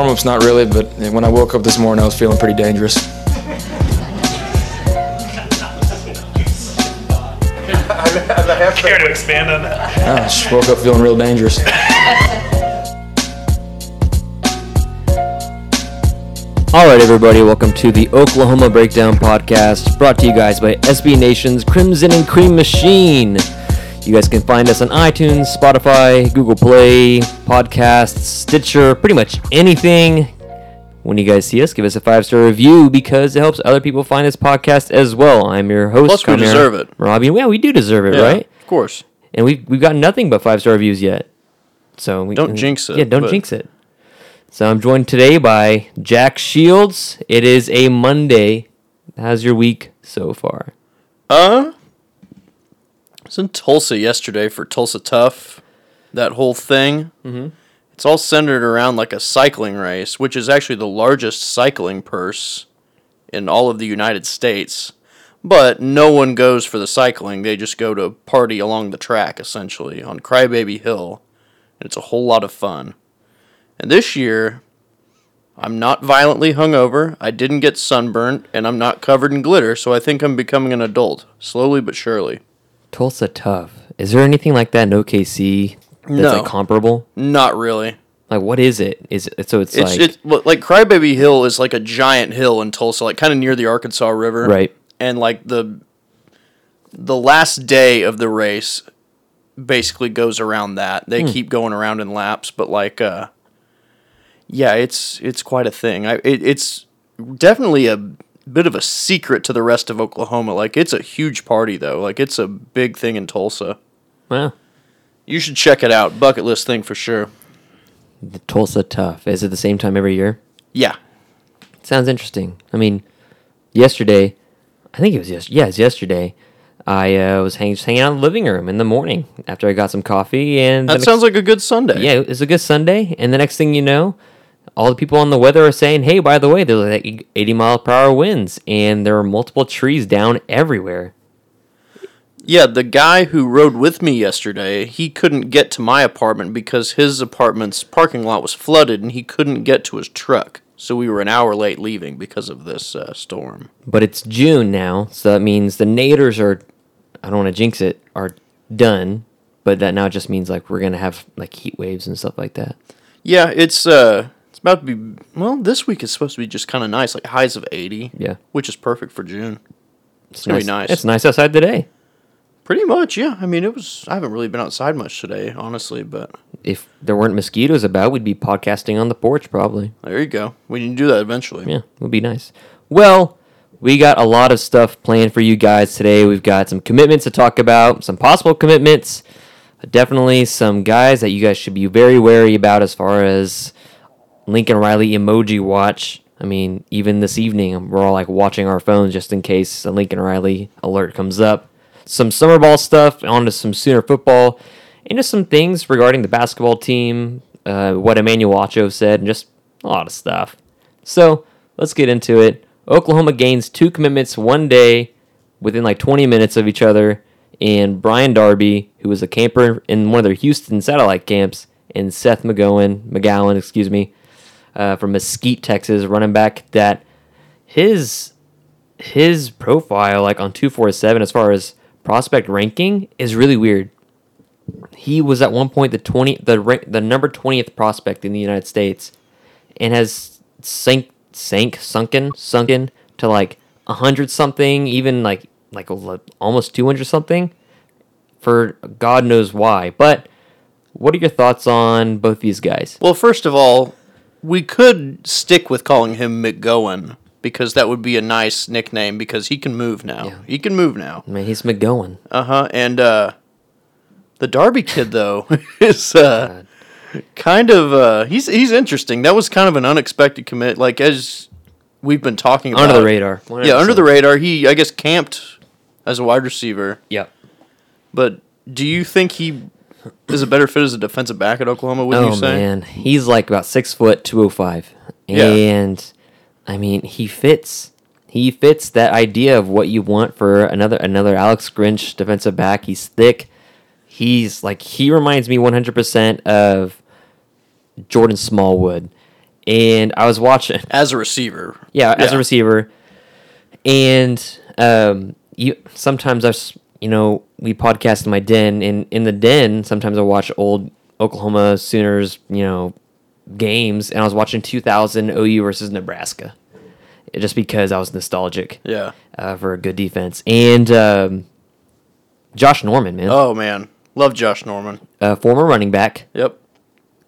Warm up's not really, but when I woke up this morning, I was feeling pretty dangerous. I Care to expand on that? I just woke up feeling real dangerous. All right, everybody, welcome to the Oklahoma Breakdown Podcast, brought to you guys by SB Nation's Crimson and Cream Machine. You guys can find us on iTunes, Spotify, Google Play, Podcasts, Stitcher, pretty much anything. When you guys see us, give us a five star review because it helps other people find this podcast as well. I'm your host. Plus, we Conrad deserve it. Robbie. Yeah, we do deserve it, Yeah, right? Of course. And we've we've got nothing but five star reviews yet. So we Don't jinx it, Yeah, don't but- jinx it. So I'm joined today by Jack Shields. It is a Monday. How's your week so far? Uh, was in Tulsa yesterday for Tulsa Tough. That whole thing. Mm-hmm. It's all centered around like a cycling race, which is actually the largest cycling purse in all of the United States. But no one goes for the cycling; they just go to party along the track, essentially on Crybaby Hill, and it's a whole lot of fun. And this year, I'm not violently hungover. I didn't get sunburned, and I'm not covered in glitter. So I think I'm becoming an adult, slowly but surely. Tulsa Tough. Is there anything like that in OKC that's No. like comparable? Not really. Like what is it? Is it so it's, It's like like Crybaby Hill is like a giant hill in Tulsa, like kind of near the Arkansas River. right? And like the the last day of the race basically goes around that. They keep going around in laps, but like uh yeah, it's it's quite a thing. I it, it's definitely a bit of a secret to the rest of Oklahoma. Like it's a huge party though. Like it's a big thing in Tulsa. Well, You should check it out. Bucket list thing for sure. the Tulsa Tough. Is it the same time every year? Yeah. Sounds interesting. I mean, yesterday, I think it was yes, yeah, it's yesterday. I uh, was hang- just hanging out in the living room in the morning after I got some coffee, and That next- sounds like a good Sunday. yeah, it's a good Sunday. And the next thing you know, all the people on the weather are saying, "Hey, by the way, there's like 80 mile per hour winds, and there are multiple trees down everywhere." Yeah, the guy who rode with me yesterday, he couldn't get to my apartment because his apartment's parking lot was flooded and he couldn't get to his truck. So we were an hour late leaving because of this uh, storm. But it's June now, so that means the naders are. I don't want to jinx it. Are done, but that now just means like we're gonna have like heat waves and stuff like that. Yeah, it's uh it's about to be well, this week is supposed to be just kind of nice, like highs of 80. Yeah. Which is perfect for June. It's gonna be nice. It's nice outside today. Pretty much, yeah. I mean, it was I haven't really been outside much today, honestly, but If there weren't mosquitoes about, we'd be podcasting on the porch probably. there you go. We need to do that eventually. Yeah, it would be nice. Well, we got a lot of stuff planned for you guys today. We've got some commitments to talk about, some possible commitments, definitely some guys that you guys should be very wary about as far as Lincoln Riley emoji watch. I mean, even this evening, we're all like watching our phones just in case a Lincoln Riley alert comes up. Some summer ball stuff, onto some Sooner football, and just some things regarding the basketball team, uh, what Emmanuel Acho said, and just a lot of stuff. So let's get into it. Oklahoma gains two commitments one day within like 20 minutes of each other. And Brian Darby, who was a camper in one of their Houston satellite camps, and Seth McGowan, McGowan, excuse me, uh, from Mesquite, Texas, running back that his his profile like on 247 as far as prospect ranking is really weird. He was at one point the 20 the the number 20th prospect in the United States and has sank sank sunken sunken to like 100 something even like like almost 200 something for god knows why. But what are your thoughts on both these guys? Well, first of all, we could stick with calling him McGowan because that would be a nice nickname because he can move now. Yeah. He can move now. I mean, he's McGowan. Uh huh. And uh, the Darby kid though is uh, kind of uh, he's he's interesting. That was kind of an unexpected commit. Like as we've been talking about Under the radar. Yeah, under the radar. He I guess camped as a wide receiver. Yep. But do you think he is a better fit as a defensive back at Oklahoma? Would Oh you say? Oh, man, he's like about six foot, two oh five, Yeah. and I mean he fits. He fits that idea of what you want for another another Alex Grinch defensive back. He's thick. He's like he reminds me one hundred percent of Jordan Smallwood, and I was watching. As a receiver. Yeah, as a receiver, and um, you sometimes I, you know, we podcast in my den, and in the den, sometimes I watch old Oklahoma Sooners, you know, games, and I was watching 2000 OU versus Nebraska, just because I was nostalgic Yeah. uh, for a good defense, and um, Josh Norman, man, Oh man. Love Josh Norman. uh, former running back, Yep.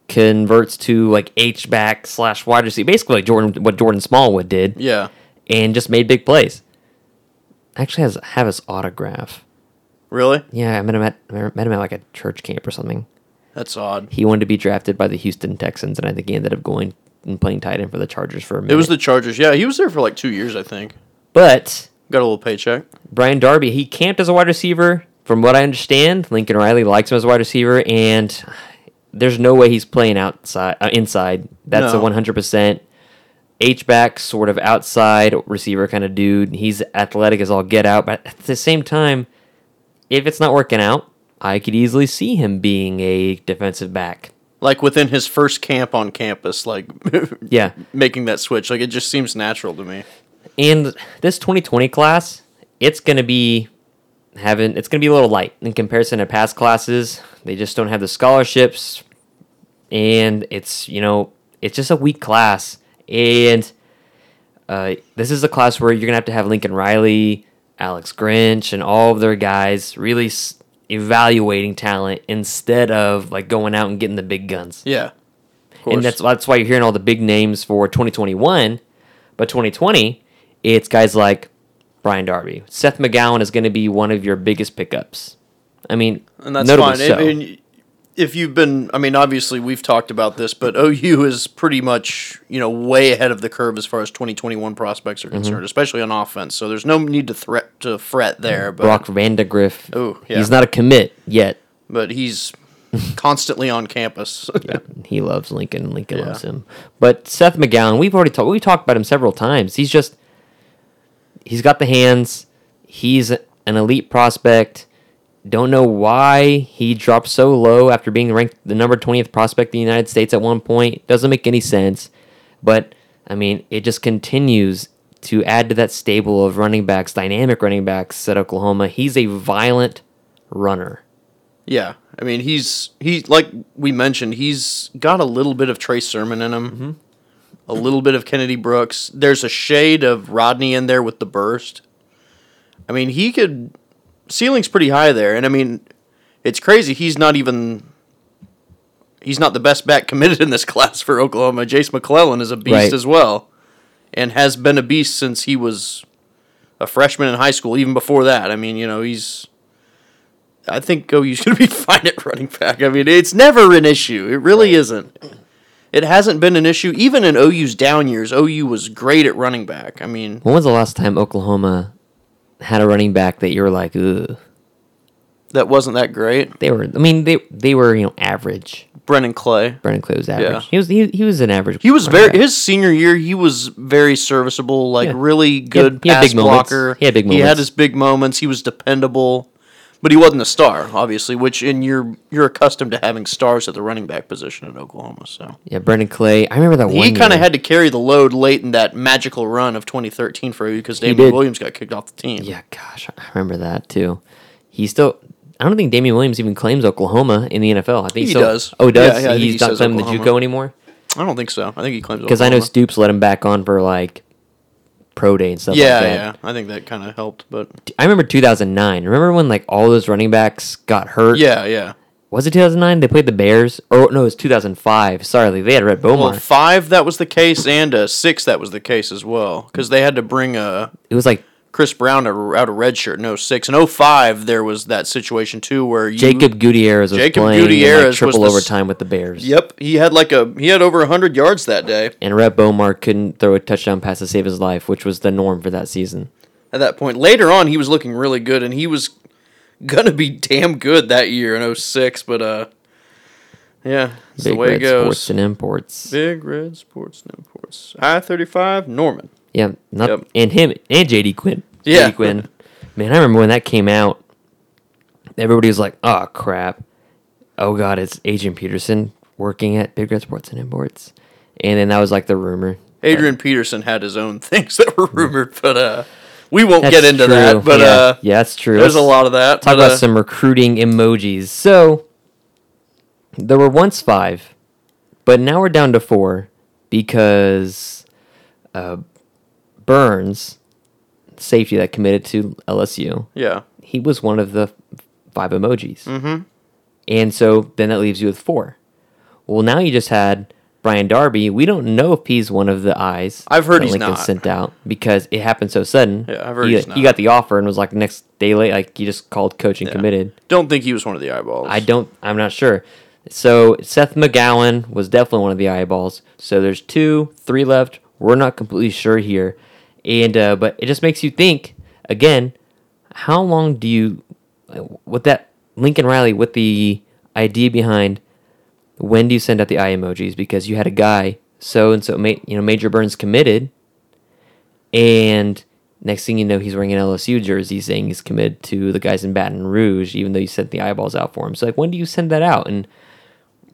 converts to like H back slash wide receiver, basically like Jordan, what Jordan Smallwood did. Yeah. and just made big plays. Actually, has have his autograph. Really? Yeah, I met him at met him at like a church camp or something. That's odd. He wanted to be drafted by the Houston Texans, and I think he ended up going and playing tight end for the Chargers for a minute. It was the Chargers. Yeah, he was there for like two years, I think. but Got a little paycheck. Brian Darby, he camped as a wide receiver. From what I understand, Lincoln Riley likes him as a wide receiver, and there's no way he's playing outside uh, inside. That's a 100 percent H back sort of outside receiver kind of dude. He's athletic as all get out, but at the same time, if it's not working out, I could easily see him being a defensive back. Like within his first camp on campus, like Yeah, making that switch. Like it just seems natural to me. and this 2020 class, it's gonna be having it's gonna be a little light in comparison to past classes. They just don't have the scholarships, and it's you know it's just a weak class. And uh, this is a class where you're gonna have to have Lincoln Riley, Alex Grinch, and all of their guys really s- evaluating talent instead of like going out and getting the big guns. Yeah. And that's that's why you're hearing all the big names for 2021, but 2020, it's guys like Brian Darby. Seth McGowan is going to be one of your biggest pickups. I mean, and that's fine. so. Mean, if you've been, I mean, obviously we've talked about this, but OU is pretty much you know way ahead of the curve as far as 2021 prospects are Mm-hmm. concerned, especially on offense. So there's no need to threat to fret there. But Brock Vandagriff. Oh, yeah. He's not a commit yet. but he's constantly on campus. He loves Lincoln. Lincoln Yeah. loves him. But Seth McGowan, we've already talked. We talked about him several times. He's just he's got the hands. He's an elite prospect. Don't know why he dropped so low after being ranked the number 20th prospect in the United States at one point. Doesn't make any sense. But I mean, it just continues to add to that stable of running backs, dynamic running backs at Oklahoma. He's a violent runner. Yeah, I mean he's he like we mentioned he's got a little bit of Trey Sermon in him, Mm-hmm. a little bit of Kennedy Brooks. There's a shade of Rodney in there with the burst. I mean he could ceiling's pretty high there, and I mean it's crazy he's not even he's not the best back committed in this class for Oklahoma. Jase McClellan is a beast Right. as well, and has been a beast since he was a freshman in high school. Even before that, I mean you know he's. I think OU's going to be fine at running back. I mean, it's never an issue. It really isn't. It hasn't been an issue. Even in OU's down years, OU was great at running back. I mean, When was the last time Oklahoma had a running back that you were like, ugh? that wasn't that great. They were. I mean, they they were you know average. Brennan Clay. Brennan Clay was average. Yeah. He was he, he was an average. He was very back. his senior year. He was very serviceable, like Yeah. really good he had pass big moments. blocker. He had big moments. He had his big moments. He was dependable, but he wasn't a star, obviously. Which in you're you're accustomed to having stars at the running back position at Oklahoma. So Yeah, Brennan Clay. I remember that one. he kind of had to carry the load late in that magical run of 2013 for you because did. Williams got kicked off the team. Yeah, gosh, I remember that too. He still. I don't think Damien Williams even claims Oklahoma in the NFL. I think He still- does. Oh, does. Yeah, yeah, He's he not claiming the JUCO anymore I don't think so. I think he claims because I know Stoops let him back on for like pro day and stuff Yeah, like that. yeah. I think that kind of helped, but I remember 2009. Remember when like all those running backs got hurt? yeah, yeah. Was it 2009? They played the Bears. Or no, it was 2005. Sorry, they had Rhett Bomar. Well, five that was the case, and uh, six that was the case as well, because they had to bring a. it was like Chris Brown out of redshirt in 06. In 05, there was that situation too where you, Jacob Gutierrez was Jacob playing in, Gutierrez like, was triple the overtime with the Bears. Yep, he had like a he had over hundred yards that day. And Rhett Bomar couldn't throw a touchdown pass to save his life, which was the norm for that season. At that point, later on, he was looking really good, and he was gonna be damn good that year in 06, But uh, yeah, it's Big the way Red it goes. Sports and Imports. Big Red Sports and Imports. I thirty five Norman. Yeah, not Yep. and him and JD Quinn. Yeah. JD Quinn. Man, I remember when that came out. Everybody was like, "Oh crap! Oh god, it's Adrian Peterson working at Big Red Sports and Imports." and then that was like the rumor. Adrian Peterson had his own things that were rumored, but uh, we won't get into true. that. But yeah. uh, yeah, that's true. there's a Let's lot of that. Talk but, about uh, some recruiting emojis. So there were once five, but now we're down to four because uh, Burns, safety that committed to LSU, Yeah, he was one of the five emojis. Mm-hmm. And so then that leaves you with four. Well, now you just had Brian Darby. We don't know if he's one of the eyes. I've heard that he's Lincoln not. sent out because it happened so sudden. Yeah, I've heard you, he's not. got the offer and was like next day late, like he just called coach and committed. don't think he was one of the eyeballs. I don't. I'm not sure. So Seth McGowan was definitely one of the eyeballs. So there's two, three left. We're not completely sure here, and uh, but it just makes you think again. How long do you, with that Lincoln Riley, with the idea behind when do you send out the eye emojis? Because you had a guy so and so, you know, Major Burns committed, and next thing you know, he's wearing an LSU jersey saying he's committed to the guys in Baton Rouge, even though you sent the eyeballs out for him. So like, when do you send that out, and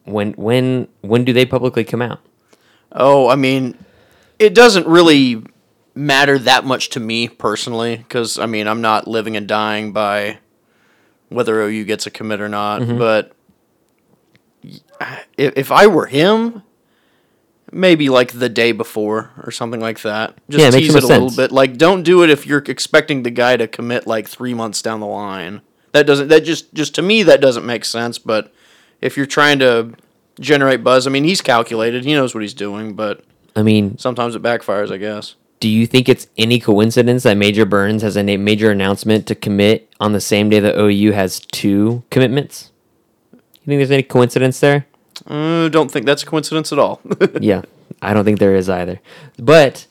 when when when do they publicly come out? Oh, I mean, it doesn't really matter that much to me personally because I mean I'm not living and dying by whether OU gets a commit or not. Mm-hmm. But if, if I were him, maybe like the day before or something like that. Just Yeah, tease it a most little bit. Like don't do it if you're expecting the guy to commit like three months down the line. That doesn't. That just just to me that doesn't make sense. But if you're trying to generate buzz, I mean he's calculated. He knows what he's doing, but I mean, sometimes it backfires, I guess. Do you think it's any coincidence that Major Burns has a major announcement to commit on the same day that OU has two commitments? You think there's any coincidence there? Uh, don't think that's a coincidence at all. yeah, I don't think there is either. But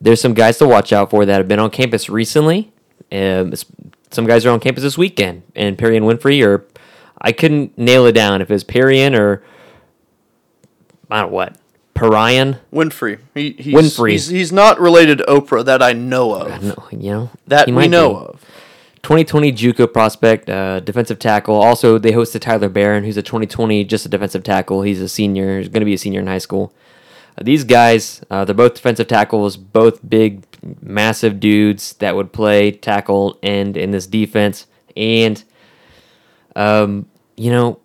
there's some guys to watch out for that have been on campus recently. Um, some guys are on campus this weekend, and Perrion Winfrey or I couldn't nail it down if it was Perrion or I don't know what Perion. Winfrey. He, he's, Winfrey. He's, he's not related to Oprah that I know of. No, you know That we know be. of. 2020 JUCO prospect, uh, defensive tackle. Also, they hosted Tyler Baron, who's a 2020 just a defensive tackle. He's a senior. He's going to be a senior in high school. Uh, these guys, uh, they're both defensive tackles, both big, massive dudes that would play tackle end in this defense. And, um, you know,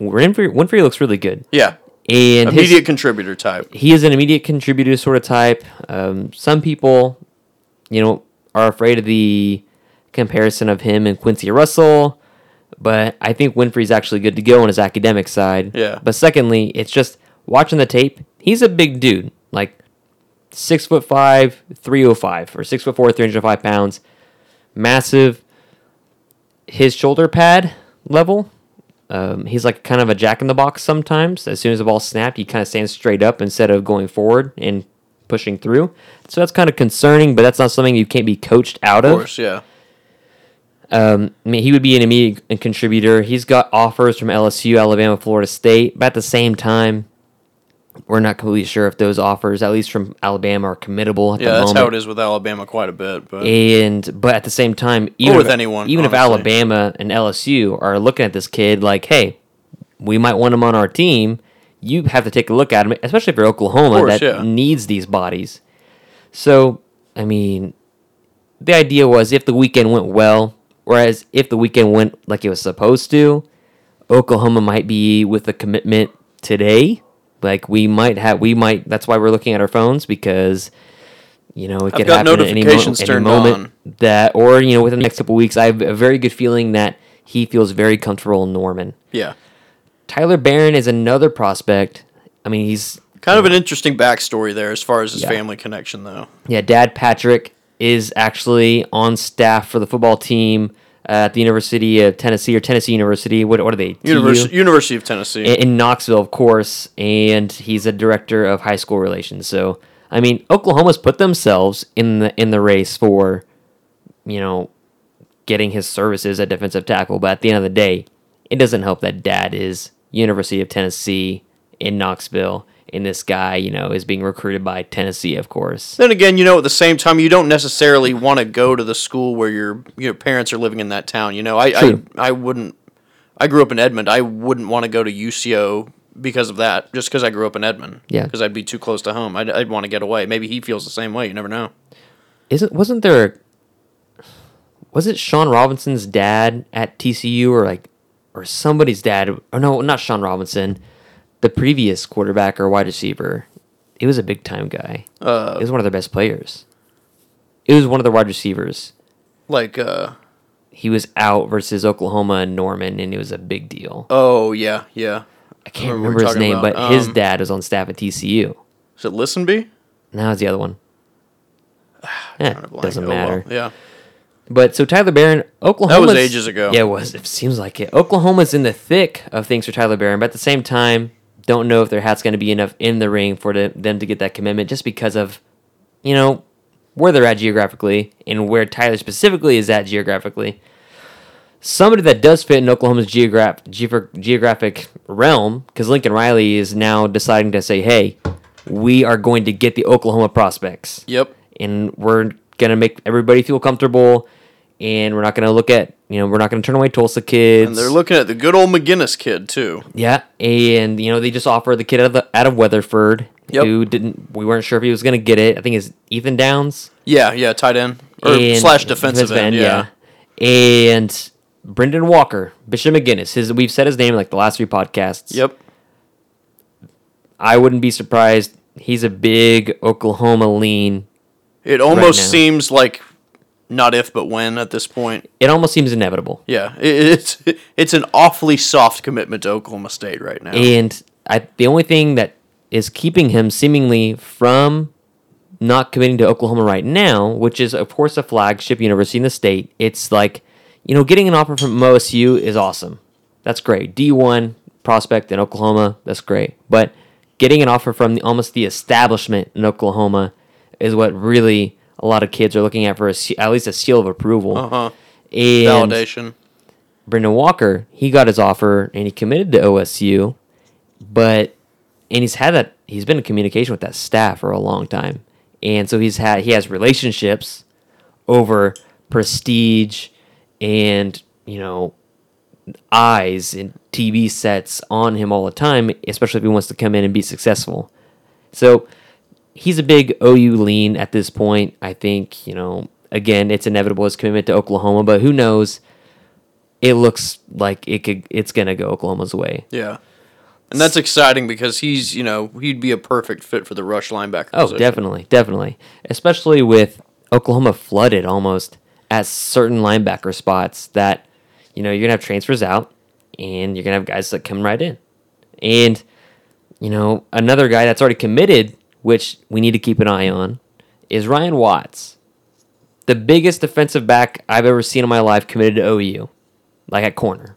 Winfrey, Winfrey looks really good. Yeah. And his- Immediate contributor type. he is an immediate contributor sort of type. Um, some people, you know, are afraid of the comparison of him and Quincy Russell, but I think Winfrey's actually good to go on his academic side. Yeah. But secondly, it's just watching the tape. He's a big dude, like six foot five, three oh five, or six foot four, three hundred five pounds, massive. His shoulder pad level um, he's like kind of a jack in the box sometimes. As soon as the ball snapped, he kind of stands straight up instead of going forward and pushing through. So that's kind of concerning, but that's not something you can't be coached out Of of. course, yeah. Um, I mean, he would be an immediate contributor. He's got offers from LSU, Alabama, Florida State, but at the same time, we're not completely sure if those offers, at least from Alabama, are committable at Yeah, the that's moment. how it is with Alabama quite a bit. But And but at the same time, even with if, anyone, even if. Alabama and LSU are looking at this kid like, hey, we might want him on our team, you have to take a look at him, especially if you're Oklahoma course, that yeah. needs these bodies. So, I mean, the idea was if the weekend went well, whereas if the weekend went like it was supposed to, Oklahoma might be with a commitment today. Like we might have, we might. That's why we're looking at our phones because you know it could happen at any, mo- any moment that, or you know, within the next couple weeks. I have a very good feeling that he feels very comfortable in Norman. yeah, Tyler Baron is another prospect. I mean, he's kind of an interesting backstory there as far as his Yeah. family connection, though. Yeah, Dad Patrick is actually on staff for the football team Uh, at the University of Tennessee or Tennessee University. What, what are they? TU? University, University of Tennessee. in, in Knoxville, of course, and he's a director of high school relations. So, I mean, Oklahoma's put themselves in the in the race for, you know, getting his services at defensive tackle. But at the end of the day, it doesn't help that Dad is University of Tennessee in Knoxville, and this guy, you know, is being recruited by Tennessee, of course. Then again, you know, at the same time, you don't necessarily want to go to the school where your your parents are living in that town. You know, I I, True. I wouldn't. I grew up in Edmond. I wouldn't want to go to UCO because of that. Just because I grew up in Edmond. Yeah. Because I'd be too close to home. I'd, I'd want to get away. Maybe he feels the same way. You never know. Isn't wasn't there? Was it Sean Robinson's dad at TCU or like, or somebody's dad? Or no, not Sean Robinson, the previous quarterback or wide receiver. he was a big time guy. Uh, it was one of their best players. It was one of the wide receivers. like, uh, He was out versus Oklahoma and Norman, and it was a big deal. oh yeah, yeah. I can't remember remember his name, about. but his Um, dad was on staff at TCU. Is it Listenby? Now it's the other one. Drawing doesn't Oh, well, matter. Yeah. But so Tyler Baron, Oklahoma. That was ages ago. Yeah, it was. It seems like it. Oklahoma's in the thick of things for Tyler Baron, but at the same time, don't know if their hat's going to be enough in the ring for the, them to get that commitment, just because of, you know, where they're at geographically and where Tyler specifically is at geographically. Somebody that does fit in Oklahoma's geograph- geogra- geographic realm, because Lincoln Riley is now deciding to say, "Hey, we are going to get the Oklahoma prospects." Yep. and we're gonna make everybody feel comfortable and we're not gonna look at you know we're not gonna turn away Tulsa kids. And they're looking at the good old McGuinness kid too. yeah, and you know they just offered the kid out of the, out of Weatherford Yep. who didn't we weren't sure if he was gonna get it. I think it's Ethan Downs Yeah, yeah, tight end or and- slash defensive end. Yeah. and Brendan Walker, Bishop McGuinness. His we've said his name like the last three podcasts. Yep. I wouldn't be surprised. He's a big Oklahoma lean. It almost now. seems like not if but when at this point. It almost seems inevitable. Yeah, it's it's an awfully soft commitment to Oklahoma State right now. And I, the only thing that is keeping him seemingly from not committing to Oklahoma right now, which is of course a flagship university in the state, it's like, you know, getting an offer from OSU is awesome. That's great. D1 prospect in Oklahoma, that's great. But getting an offer from the, almost the establishment in Oklahoma is what really a lot of kids are looking at for a, at least a seal of approval. Uh-huh. And Validation. Brendan Walker, he got his offer and he committed to OSU, but and he's had that he's been in communication with that staff for a long time. And so he's had he has relationships over prestige and, you know, eyes and TV sets on him all the time, especially if he wants to come in and be successful. So he's a big OU lean at this point. I think, you know, again, it's inevitable his commitment to Oklahoma, but who knows? It looks like it could it's gonna go Oklahoma's way. Yeah. And that's exciting because he's, you know, he'd be a perfect fit for the rush linebacker. Oh, position. definitely, definitely. Especially with Oklahoma flooded almost at certain linebacker spots that, you know, you're gonna have transfers out and you're gonna have guys that come right in. And, you know, another guy that's already committed, which we need to keep an eye on, is Ryan Watts. The biggest defensive back I've ever seen in my life committed to OU. Like at corner.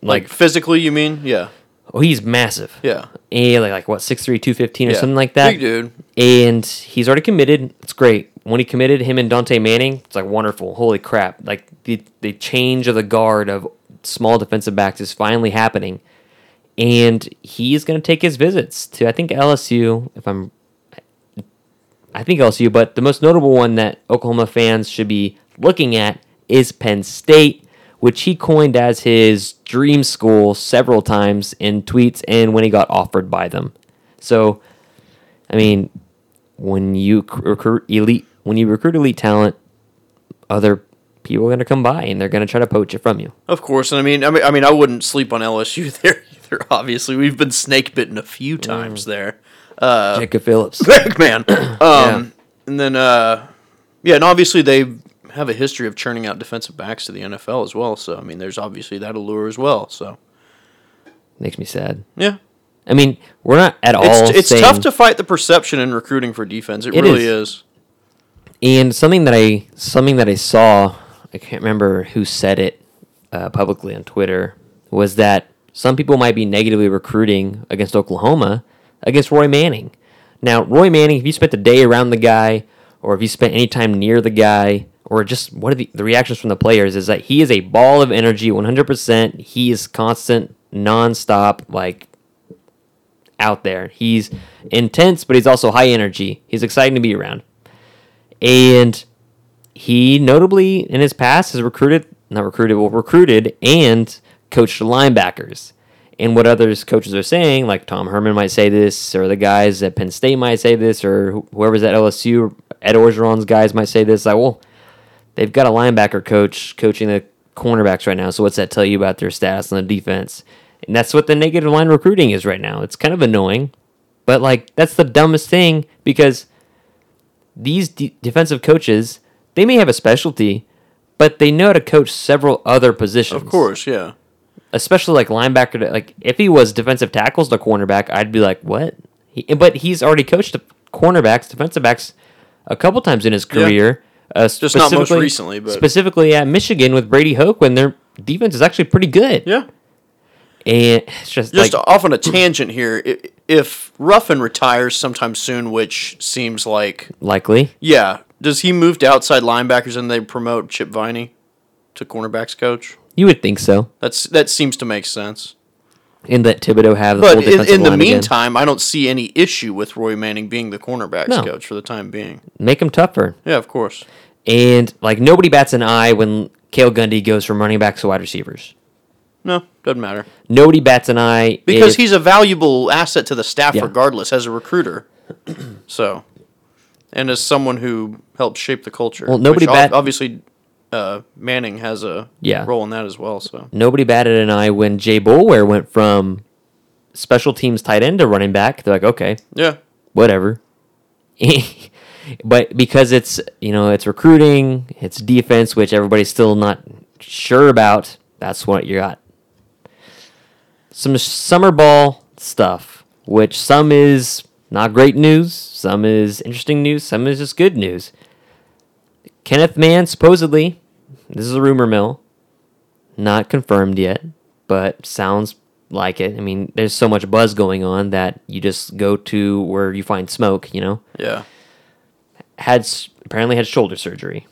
Like, Like, physically, you mean? Yeah. oh, he's massive. Yeah. And like, like what, 6'3", 215 or yeah. something like that? Big dude. and he's already committed. It's great. When he committed, him and Dante Manning, it's like wonderful. Holy crap! Like the the change of the guard of small defensive backs is finally happening, and he's going to take his visits to I think LSU. If I'm, I think LSU, but the most notable one that Oklahoma fans should be looking at is Penn State, which he coined as his dream school several times in tweets and when he got offered by them. So, I mean, when you recruit elite, when you recruit elite talent, other people are going to come by and they're going to try to poach it from you. Of course. And I mean, I mean, I mean, I wouldn't sleep on LSU there either. Obviously, we've been snake bitten a few Mm. times there. Uh, Jacob Phillips. Man. Um, and then, uh, yeah, and obviously they have a history of churning out defensive backs to the NFL as well. So I mean, there's obviously that allure as well. So Makes me sad. yeah, I mean, we're not at all. it's tough to fight the perception in recruiting for defense. It, It really is. is. And something that I something that I saw, I can't remember who said it uh, publicly on Twitter, was that some people might be negatively recruiting against Oklahoma against Roy Manning. Now, Roy Manning, if you spent the day around the guy, or if you spent any time near the guy, or just what are the, the reactions from the players, is that he is a ball of energy, 100%. He is constant, nonstop, like out there. He's intense, but he's also high energy. He's exciting to be around. And he notably in his past has recruited, not recruited, well, recruited and coached linebackers. and what others coaches are saying, like Tom Herman might say this, or the guys at Penn State might say this, or wh- whoever's at LSU, Ed Orgeron's guys might say this. Like, well, they've got a linebacker coach coaching the cornerbacks right now. So what's that tell you about their status on the defense? And that's what the negative line recruiting is right now. It's kind of annoying, but like that's the dumbest thing because these de- defensive coaches they may have a specialty, but they know how to coach several other positions. Of course, yeah. Especially like linebacker. to- Like if he was defensive tackles to cornerback, I'd be like, what? He, but he's already coached the cornerbacks, defensive backs, a couple times in his Yeah. career. Uh, Just not most recently, but- specifically at Michigan with Brady Hoke when their defense is actually pretty good. Yeah. and it's just, Just like off on a tangent here. If Ruffin retires sometime soon, which seems like likely. yeah, does he move to outside linebackers and they promote Chip Viney to cornerbacks coach? You would think so. That's that seems to make sense. And that Thibodeaux have the But full in, defensive in the line again. meantime, I don't see any issue with Roy Manning being the cornerbacks No. coach for the time being. make him tougher. Yeah, of course. And like nobody bats an eye when Cale Gundy goes from running backs to wide receivers. No, doesn't matter. Nobody bats an eye Because if- he's a valuable asset to the staff Yeah. regardless as a recruiter. so, and as someone who helped shape the culture. Well, nobody which ob- bat- obviously uh, Manning has a Yeah. role in that as well. So nobody batted an eye when Jay Boulware went from special teams tight end to running back. They're like, okay, yeah, whatever. but because it's you know it's recruiting, it's defense, which everybody's still not sure about. That's what you got. Some summer ball stuff, which some is not great news, some is interesting news, some is just good news. Kenneth Mann supposedly, this is a rumor mill, not confirmed yet, but sounds like it. I mean, there's so much buzz going on that you just go to where you find smoke, you know. yeah, Had apparently had shoulder surgery.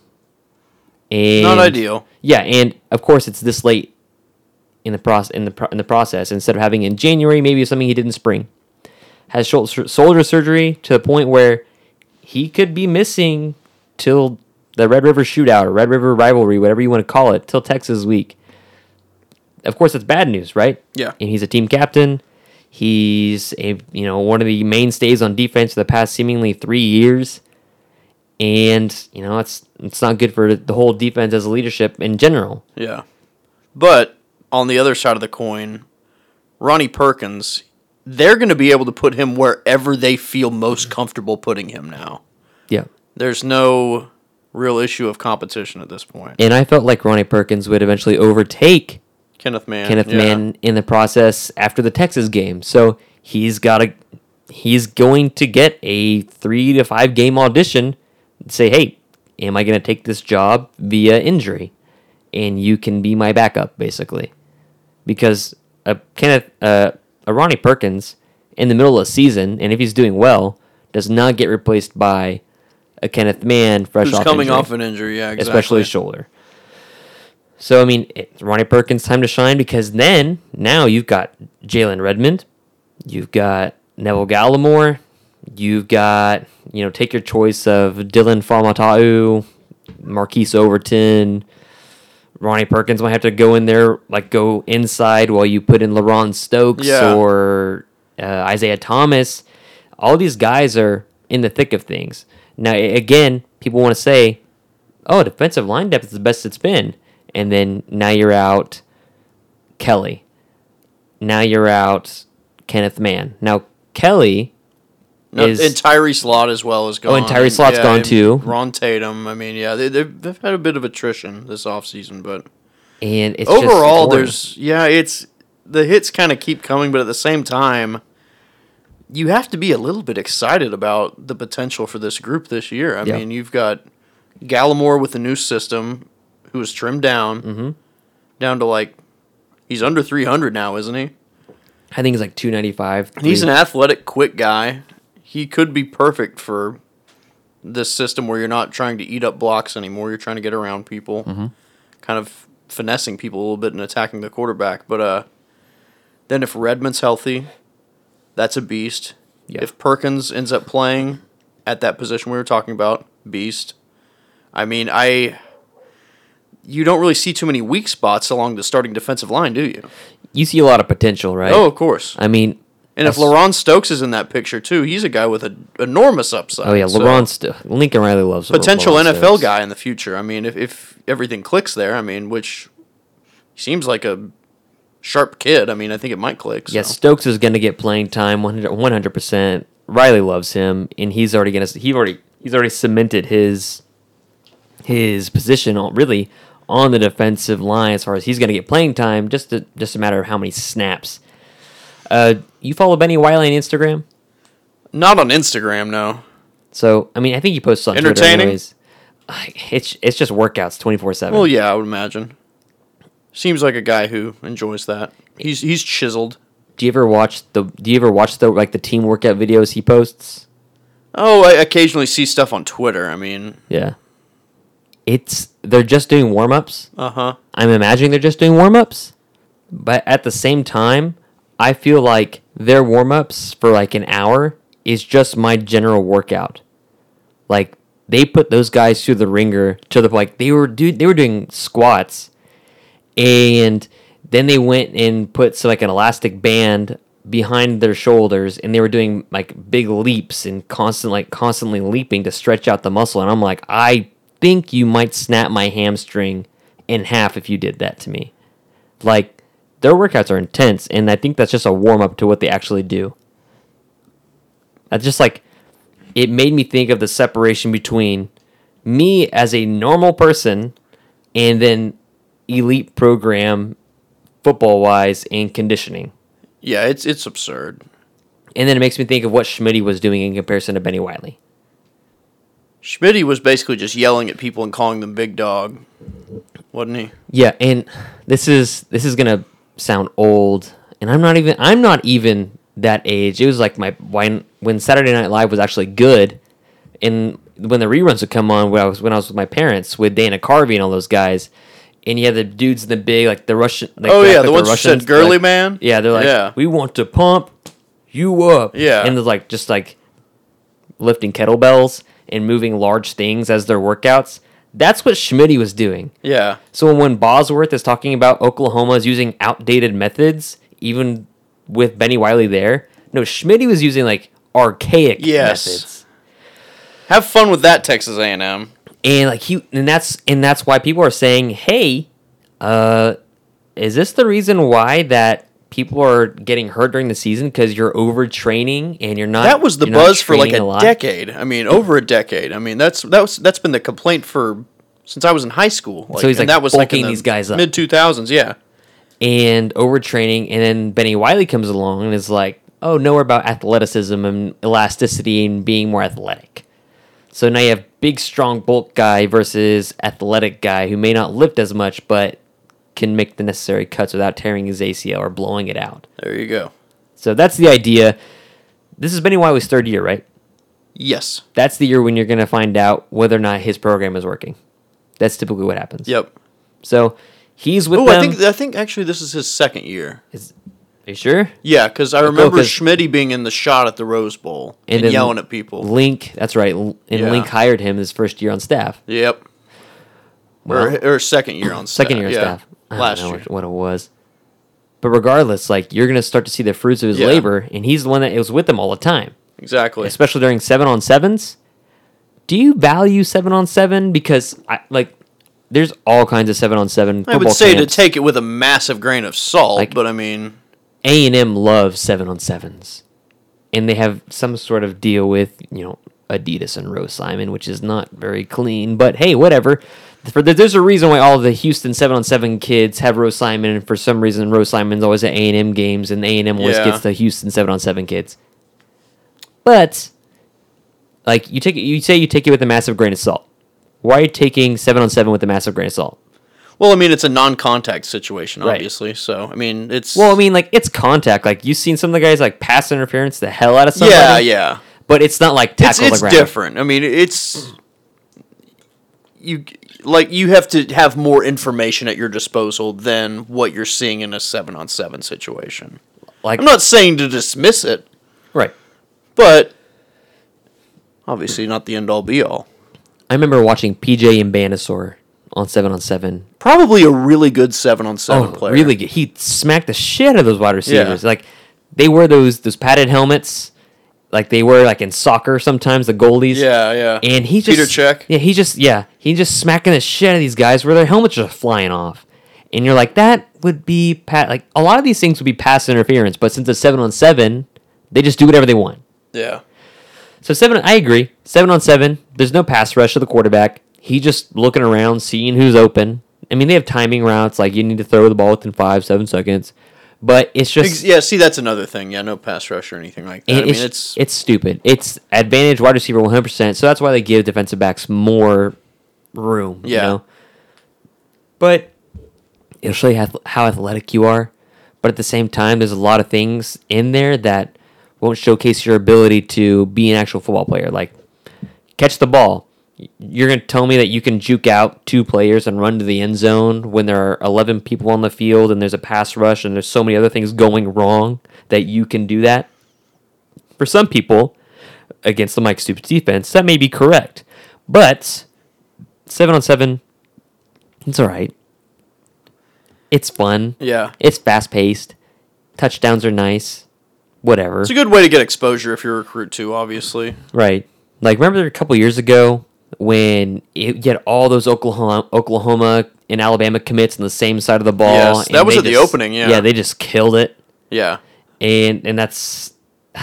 And not ideal. Yeah, and of course it's this late in the process in the pro- in the process instead of having in January, maybe something he did in spring. Has shoulder shoulder surgery to the point where he could be missing till the Red River shootout or Red River rivalry, whatever you want to call it, till Texas week. Of course, it's bad news, right? Yeah. And he's a team captain. He's a you know one of the mainstays on defense for the past seemingly three years, and you know it's it's not good for the whole defense as a leadership in general. Yeah, but on the other side of the coin, Ronnie Perkins, they're going to be able to put him wherever they feel most comfortable putting him now. Yeah. There's no real issue of competition at this point. And I felt like Ronnie Perkins would eventually overtake Kenneth Mann. Kenneth yeah. Mann in the process after the Texas game. So he's got a he's going to get a three to five game audition. and Say, hey, am I going to take this job via injury? And you can be my backup, basically, because a Kenneth uh, a Ronnie Perkins in the middle of the season, and if he's doing well, does not get replaced by a Kenneth Mann fresh Who's off coming injury off an injury? Yeah, exactly. especially his shoulder. So I mean, it, Ronnie Perkins time to shine because then now you've got Jalen Redmond, you've got Neville Gallimore, you've got you know take your choice of Dillon Faamatau, Marquise Overton. Ronnie Perkins might have to go in there, like go inside while you put in LaRon Stokes Yeah. or uh, Isaiah Thomas. All these guys are in the thick of things. Now, again, people want to say, oh, defensive line depth is the best it's been. And then now you're out Kelly. Now you're out Kenneth Mann. Now, Kelly No, is. and Tyrese Lott as well is gone. Oh, and Tyrese Lott's gone too. Ron Tatum. I mean, yeah, they, they've, they've had a bit of attrition this offseason, but and it's overall, there's yeah, it's the hits kind of keep coming, but at the same time, you have to be a little bit excited about the potential for this group this year. I Yeah. mean, you've got Gallimore with the new system, who was trimmed down, Mm-hmm. down to like he's under three hundred now, isn't he? I think he's like 295. He's an athletic, quick guy. He could be perfect for this system where you're not trying to eat up blocks anymore. You're trying to get around people, Mm-hmm. kind of finessing people a little bit and attacking the quarterback. But uh, then if Redmond's healthy, that's a beast. Yeah. If Perkins ends up playing at that position we were talking about, beast. I mean, I. You don't really see too many weak spots along the starting defensive line, do you? you see a lot of potential, right? Oh, of course. I mean, And if LaRon Stokes is in that picture too, he's a guy with an enormous upside. oh yeah, so- LeBron. St- Lincoln Riley loves potential NFL Stokes. guy in the future. I mean, if, if everything clicks there, I mean, which seems like a sharp kid. I mean, I think it might click. So. Yeah, Stokes is going to get playing time 100 percent. Riley loves him, and he's already going to he already he's already cemented his his position on, really on the defensive line as far as he's going to get playing time. Just a, just a matter of how many snaps. Uh, you follow Bennie Wylie on Instagram, Not on Instagram, no. so I mean I think he posts on Twitter Entertaining? anyways. It's it's just workouts twenty four seven. Well, yeah, I would imagine. Seems like a guy who enjoys that. He's he's chiseled. Do you ever watch the Do you ever watch the like the team workout videos he posts? Oh, I occasionally see stuff on Twitter. I mean, Yeah. It's they're just doing warm ups. uh huh. I'm imagining they're just doing warm ups. But at the same time, I feel like their warm ups for like an hour is just my general workout. Like they put those guys through the ringer to the like they were dude they were doing squats and then they went and put so like an elastic band behind their shoulders and they were doing like big leaps and constant like constantly leaping to stretch out the muscle and I'm like I think you might snap my hamstring in half if you did that to me. Like their workouts are intense and I think that's just a warm up to what they actually do. That's just like it made me think of the separation between me as a normal person and then elite program football wise and conditioning. Yeah, it's it's absurd. And then it makes me think of what Schmidt was doing in comparison to Bennie Wylie. Schmitty was basically just yelling at people and calling them big dog, wasn't he? Yeah, and this is this is gonna sound old, and I'm not even I'm not even that age. It was like my when when Saturday Night Live was actually good, and when the reruns would come on when I was when I was with my parents with Dana Carvey and all those guys, and you had the dudes in the big like the Russian. Like, Oh yeah, the like ones Russians, said "girly like- man." Yeah, they're like, Yeah. we want to pump you up. Yeah. and they're like just like lifting kettlebells and moving large things as their workouts. That's what Schmidt was doing. Yeah, So when Bosworth is talking about Oklahoma's using outdated methods, even with Bennie Wylie there, no, Schmidt was using like archaic Yes. methods. have fun with that, Texas A&M. And like he and that's and that's why people are saying, "Hey, uh is this the reason why that people are getting hurt during the season because you're overtraining and you're not That was the buzz for like training a, decade. I mean, over a decade. I mean, that's that was that's been the complaint for since I was in high school. Like, he's, and like, that was like in the these guys up. mid two thousands. Yeah, and overtraining, and then Bennie Wylie comes along and is like, "Oh, know about athleticism and elasticity and being more athletic." So now you have big, strong bulk guy versus athletic guy who may not lift as much, but can make the necessary cuts without tearing his ACL or blowing it out. there you go. So that's the idea. This is Bennie Wylie's third year, right? Yes. That's the year when you're going to find out whether or not his program is working. That's typically what happens. Yep. So he's with Oh. I think I think actually this is his second year. Is- are you sure? Yeah, because I oh, remember 'cause- Schmitty being in the shot at the Rose Bowl and, then yelling at people. Link, that's right. And Yeah. Link hired him his first year on staff. Yep. Well, or, or second year on second staff. year on yeah. staff. I don't Last year. what- it was. But regardless, like you're gonna start to see the fruits of his Yeah. labor, and he's the one that was with them all the time, Exactly. especially during seven on sevens. Do you value seven on seven? Because I like, there's all kinds of seven on seven. I would say to take it with a massive grain of salt, Like- but I mean, A and M loves seven on sevens, and they have some sort of deal with you know Adidas and Rose Simon, which is not very clean. But hey, whatever. For the, there's a reason why all the Houston seven on seven kids have Rose Simon, and for some reason Rose Simon's always at A and M games, and A and M always Yeah. gets the Houston seven on seven kids. But like you take it, you say you take it with a massive grain of salt. Why are you taking seven on seven with a massive grain of salt? Well, I mean, it's a non-contact situation, Right. obviously. So, I mean, it's Well, I mean, like it's contact. Like you've seen some of the guys like pass interference the hell out of somebody. yeah, yeah. But it's not like It's tackle it's the ground. different. I mean, it's you like you have to have more information at your disposal than what you're seeing in a seven on seven situation. Like I'm not saying to dismiss it, right. but obviously not the end all be all. I remember watching PJ and Banasaur on seven on seven. Probably a really good seven on seven Oh, player. really good. He smacked the shit out of those wide receivers. Yeah. Like they wear those those padded helmets, like they wear like in soccer sometimes the goalies. Yeah, yeah. And he just Petr Cech. Yeah, he just yeah he just smacking the shit out of these guys where their helmets are flying off, and you're like that would be pat like a lot of these things would be pass interference, but since it's seven on seven, they just do whatever they want. Yeah. So seven, I agree. Seven on seven. There's no pass rush to the quarterback. He just looking around, seeing who's open. I mean, they have timing routes like you need to throw the ball within five, seven seconds. But it's just Yeah, see, that's another thing. Yeah, no pass rush or anything like that. I mean, it's, it's, stupid. It's advantage wide receiver 100. percent So that's why they give defensive backs more room. You Yeah. know? But it'll show you how athletic you are. But at the same time, there's a lot of things in there that won't showcase your ability to be an actual football player. Like catch the ball. You're going to tell me that you can juke out two players and run to the end zone when there are 11 people on the field and there's a pass rush and there's so many other things going wrong that you can do that? For some people, against the Mike Stoops defense, that may be correct. But 7 on 7, it's all right. It's fun. yeah. It's fast paced. Touchdowns are nice. Whatever. It's a good way to get exposure if you're a recruit too, obviously. Right. Like remember a couple years ago when it, you had all those Oklahoma, Oklahoma and Alabama commits on the same side of the ball. Yes, that was at the opening, yeah. Yeah, they just killed it, Yeah. and and that's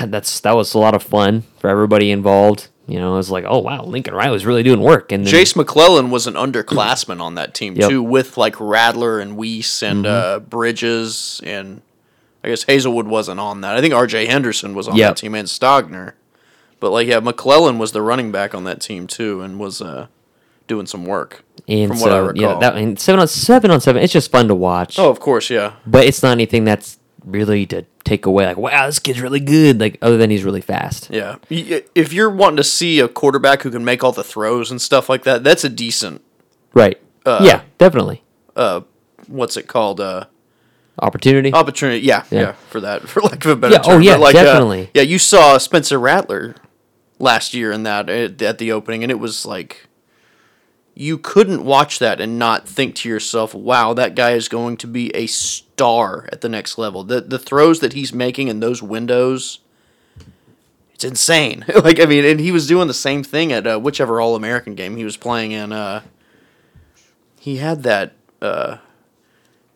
that's that was a lot of fun for everybody involved. You know, it was like, oh wow, Lincoln Riley was really doing work, and then, Jase McClellan was an underclassman on that team Yep. too, with like Rattler and Weiss and Mm-hmm. uh, Bridges and I guess Haselwood wasn't on that. I think R.J. Henderson was on Yep. that team and Stogner, but like yeah, McClellan was the running back on that team too and was uh, doing some work and from so what I recall. yeah, that and seven on seven on seven. It's just fun to watch. oh, of course, yeah, but it's not anything that's really to take away. Like, wow, this kid's really good. Like, other than he's really fast. yeah. If you're wanting to see a quarterback who can make all the throws and stuff like that, that's a decent. Right. Uh, yeah, definitely. uh What's it called? Uh, Opportunity. opportunity. Yeah, yeah, Yeah. for that, for lack of a better Yeah, oh, yeah, But, like, uh, definitely. yeah, you saw Spencer Rattler last year in that at, at the opening, and it was like you couldn't watch that and not think to yourself, "Wow, that guy is going to be a star at the next level." The the throws that he's making in those windows. It's insane. like I mean, and he was doing the same thing at uh, whichever All American game he was playing in. Uh, he had that. Uh,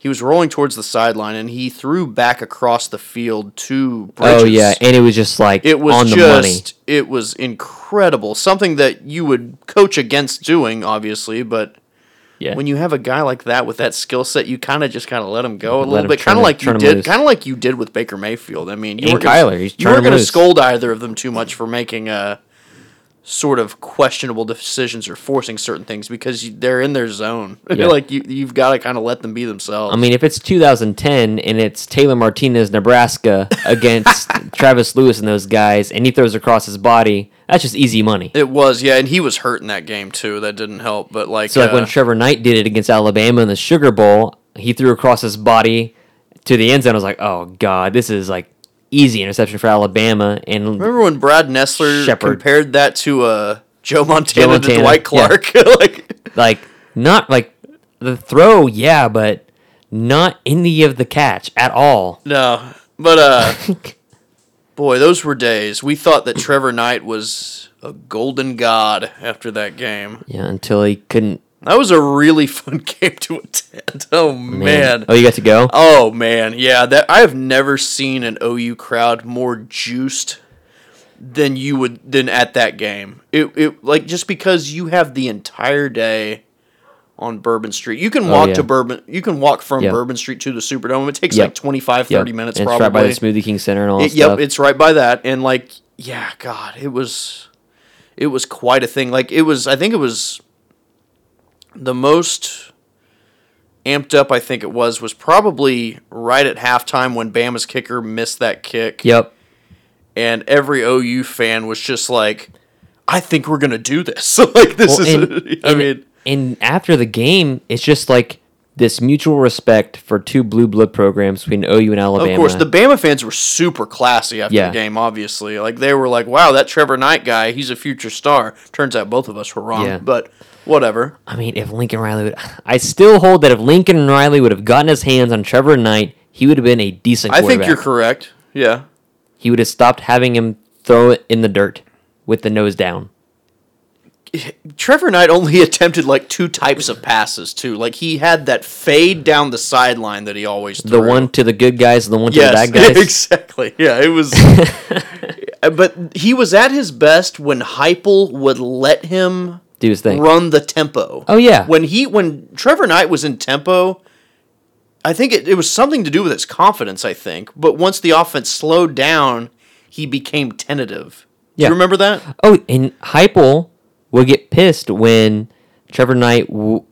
he was rolling towards the sideline and he threw back across the field to Bridges. oh yeah, and it was just like it was on the money. just it was incredible. Something that you would coach against doing, obviously, but Yeah. when you have a guy like that with that skill set, you kind of just kind of let him go a Let little bit, kind of like you did, kind of like you did with Baker Mayfield. I mean, you And gonna- Kyler, he's you weren't going to scold either of them too much for making uh, sort of questionable decisions or forcing certain things because you, they're in their zone. Yeah. like you, you've got to kind of let them be themselves. I mean, if it's 2010 and it's Taylor Martinez, Nebraska against Travis Lewis and those guys, and he throws across his body, that's just easy money. It was, yeah, and he was hurt in that game too. That didn't help. But like, So like uh, when Trevor Knight did it against Alabama in the Sugar Bowl, he threw across his body to the end zone. I was like, oh god, this is like easy interception for Alabama. And remember when Brad Nessler compared that to uh, Joe Montana, Joe to Montana, Dwight yeah. Clark? like, like not like the throw, yeah, but not any of the catch at all. no, but uh, boy, those were days. We thought that Trevor Knight was a golden god after that game. Yeah, until he couldn't. That was a really fun game to attend. Oh man. Oh, you got to go. Oh man, yeah. That I have never seen an OU crowd more juiced than you would than at that game. It it like just because you have the entire day on Bourbon Street. You can oh, walk Oh, yeah. to Bourbon. You can walk from. Bourbon Street to the Superdome. It takes Yep. like 25 30 Yep. minutes And it's probably. right by the Smoothie King Center and all It- yep, it's right by that and like yeah, god, it was it was quite a thing. Like it was I think it was the most amped up I think it was was probably right at halftime when Bama's kicker missed that kick yep. and every OU fan was just like I think we're going to do this. like this Well, is and, I and- mean and after the game, it's just like this mutual respect for two blue blood programs between OU and Alabama. Of course, the Bama fans were super classy after Yeah. the game. Obviously, like they were like, "Wow, that Trevor Knight guy, he's a future star." Turns out both of us were wrong, Yeah. but whatever. I mean, if Lincoln Riley would, I still hold that if Lincoln Riley would have gotten his hands on Trevor Knight, he would have been a decent. I think you're correct. Yeah, He would have stopped having him throw it in the dirt with the nose down. Trevor Knight only attempted like two types of passes too. Like he had that fade down the sideline that he always threw. The one to the good guys, and the one to yes, the bad guys. exactly. Yeah, it was. but he was at his best when Heupel would let him Do his thing. run the tempo. Oh, yeah. When he when Trevor Knight was in tempo, I think it, it was something to do with his confidence, I think. But once the offense slowed down, he became tentative. Do Yeah. you remember that? Oh, and Heupel would get pissed when Trevor Knight w-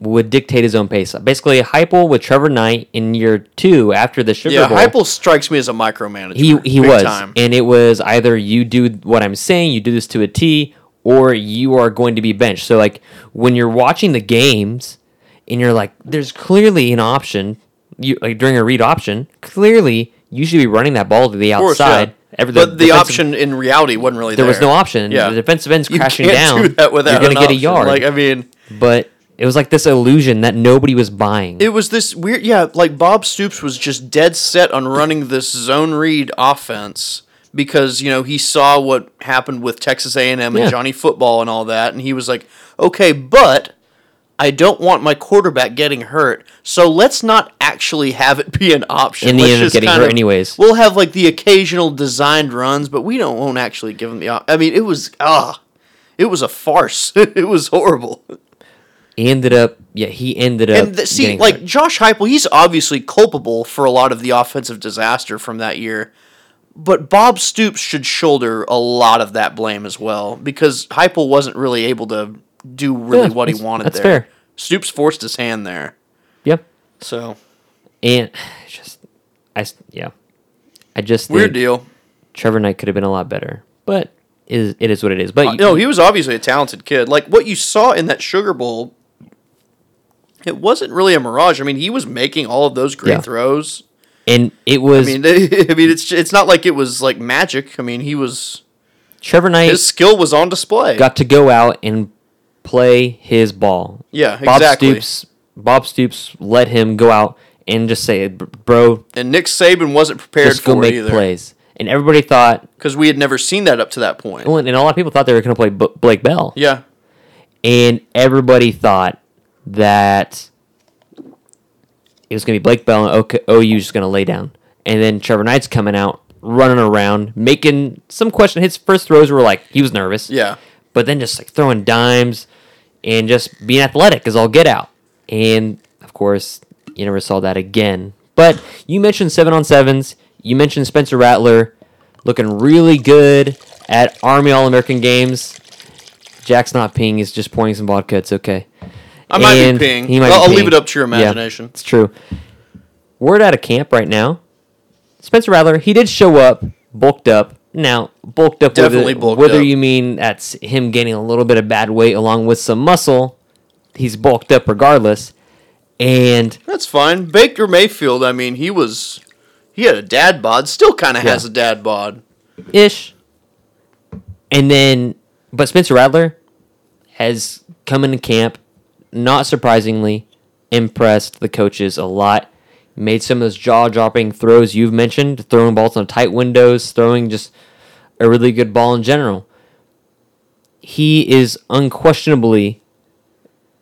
would dictate his own pace. Basically, Heupel with Trevor Knight in year two after the Sugar Yeah, Bowl. Heupel strikes me as a micromanager. he he was, time. and it was either you do what I'm saying, you do this to a T, or you are going to be benched. So like when you're watching the games, and you're like, there's clearly an option. You like during a read option, clearly you should be running that ball to the Of course, outside. yeah. Every- but the option in reality wasn't really there there. was no option. Yeah. The defensive end's You crashing can't down. do that without you're going to get a yard. Like I mean, but it was like this illusion that nobody was buying. it was this weird. Yeah, like Bob Stoops was just dead set on running this zone read offense because you know he saw what happened with Texas A and M Yeah. and Johnny Football and all that, and he was like, okay, but. I don't want my quarterback getting hurt, so let's not actually have it be an option. In the Let's up just getting kind hurt anyways. We'll have like the occasional designed runs, but we don't won't actually give him the. Op- I mean, it was ah, it was a farce. it was horrible. he ended up, yeah, he ended up. And th- see, like hurt. Josh Heupel, he's obviously culpable for a lot of the offensive disaster from that year. But Bob Stoops should shoulder a lot of that blame as well because Heupel wasn't really able to do really Yeah, what he wanted that's there. fair. Stoops forced his hand there. Yep. So And just, I yeah, I just weird think deal. Trevor Knight could have been a lot better, but is it is what it is. But Uh, you- no, he was obviously a talented kid. Like what you saw in that Sugar Bowl, it wasn't really a mirage. I mean, he was making all of those great Yeah. throws. and it was. I mean, I mean, it's it's not like it was like magic. I mean, he was Trevor Knight his skill was on display. got to go out and play his ball. Yeah, Bob exactly. Stoops. Bob Stoops let him go out and just say, "Bro, and Nick Saban wasn't prepared just go for make it either plays." And everybody thought, because we had never seen that up to that point. and a lot of people thought they were going to play B- Blake Bell. Yeah, and everybody thought that it was going to be Blake Bell and OU just going to lay down. And then Trevor Knight's coming out, running around, making some question. His first throws were like he was nervous, yeah. but then just like throwing dimes and just being athletic is all get out. And of course, you never saw that again. But you mentioned seven on sevens. You mentioned Spencer Rattler looking really good at Army All American games. Jack's not peeing; he's just pouring some vodka. It's okay. I might And be peeing. he might be I'll leave it up to your Yeah, imagination. it's true. Word out of camp right now. Spencer Rattler, he did show up, bulked up. Now, bulked up, Definitely whether, bulked whether up. you mean that's him gaining a little bit of bad weight along with some muscle, he's bulked up regardless. And That's fine. Baker Mayfield. I mean, he was he had a dad bod. Still kind of has a dad bod. ish. And then, but Spencer Rattler has come into camp, not surprisingly, impressed the coaches a lot. Made some of those jaw dropping throws you've mentioned, throwing balls on tight windows, throwing just a really good ball in general. He is unquestionably,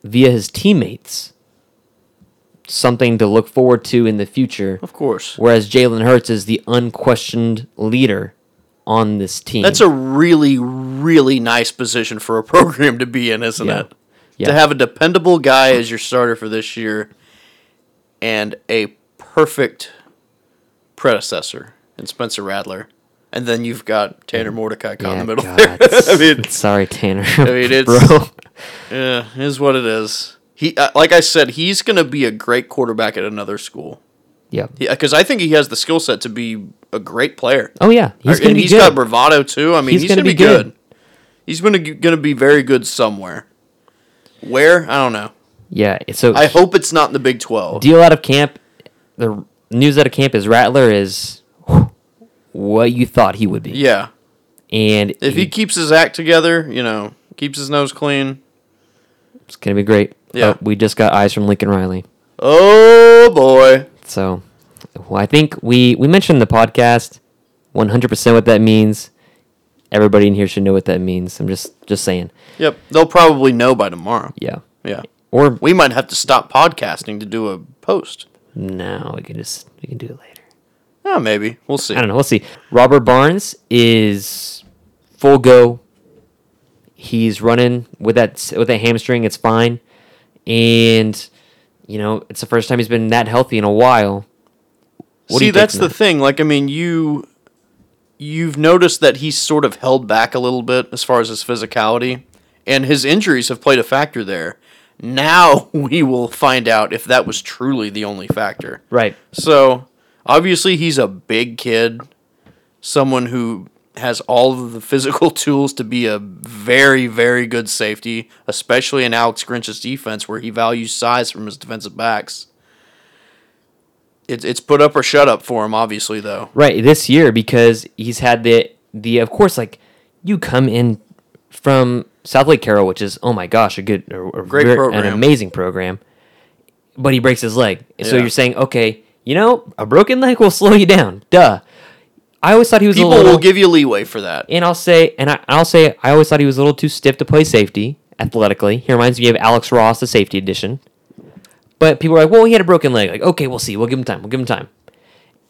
via his teammates, something to look forward to in the future. Of course. Whereas Jalen Hurts is the unquestioned leader on this team. That's a really, really nice position for a program to be in, isn't Yeah. it? Yeah. To have a dependable guy as your starter for this year and a perfect predecessor in Spencer Rattler. And then you've got Tanner Mordecai caught in the middle. I mean, sorry, Tanner. I mean, it's bro. yeah, it is what it is. He, uh, like I said, he's going to be a great quarterback at another school. Yeah. Yeah, because I think he has the skill set to be a great player. Oh yeah, he's and gonna be he's good. got bravado too. I mean, He's he's, gonna be be good. good. He's going to going to be very good somewhere. Where I don't know. Yeah. So I hope it's not in the Big 12. deal out of camp. The news out of camp is Rattler is what you thought he would be, yeah. and If he keeps his act together, you know, keeps his nose clean. it's gonna be great. Oh, yeah. But we just got eyes from Lincoln Riley. Oh boy. So, well, I think we we mentioned the podcast 100% what that means. Everybody in here should know what that means. I'm just just saying. Yep. They'll probably know by tomorrow. Yeah. Yeah. Or We might have to stop podcasting to do a post. No, we can just we can do it later. Oh, maybe. We'll see. I don't know. We'll see. Robert Barnes is full go. He's running with that with that hamstring. It's fine, and you know it's the first time he's been that healthy in a while. What See, that's the that? thing. Like, I mean, you you've noticed that he's sort of held back a little bit as far as his physicality, and his injuries have played a factor there. Now we will find out if that was truly the only factor. Right. So, obviously, he's a big kid, someone who has all of the physical tools to be a very, very good safety, especially in Alex Grinch's defense, where he values size from his defensive backs. It's it's put up or shut up for him, obviously, though. Right. This year because he's had the the of course like you come in from Southlake Carroll, which is oh my gosh a good a, a Great program. an amazing program, but he breaks his leg. So you're saying okay, you know a broken leg will slow you down. Duh. I always thought he was People a little. will give you leeway for that. and I'll say, and I, I'll say, I always thought he was a little too stiff to play safety athletically. He reminds me of Alex Ross, the safety edition. But people are like, well, he had a broken leg. Like, okay, we'll see. We'll give him time. We'll give him time.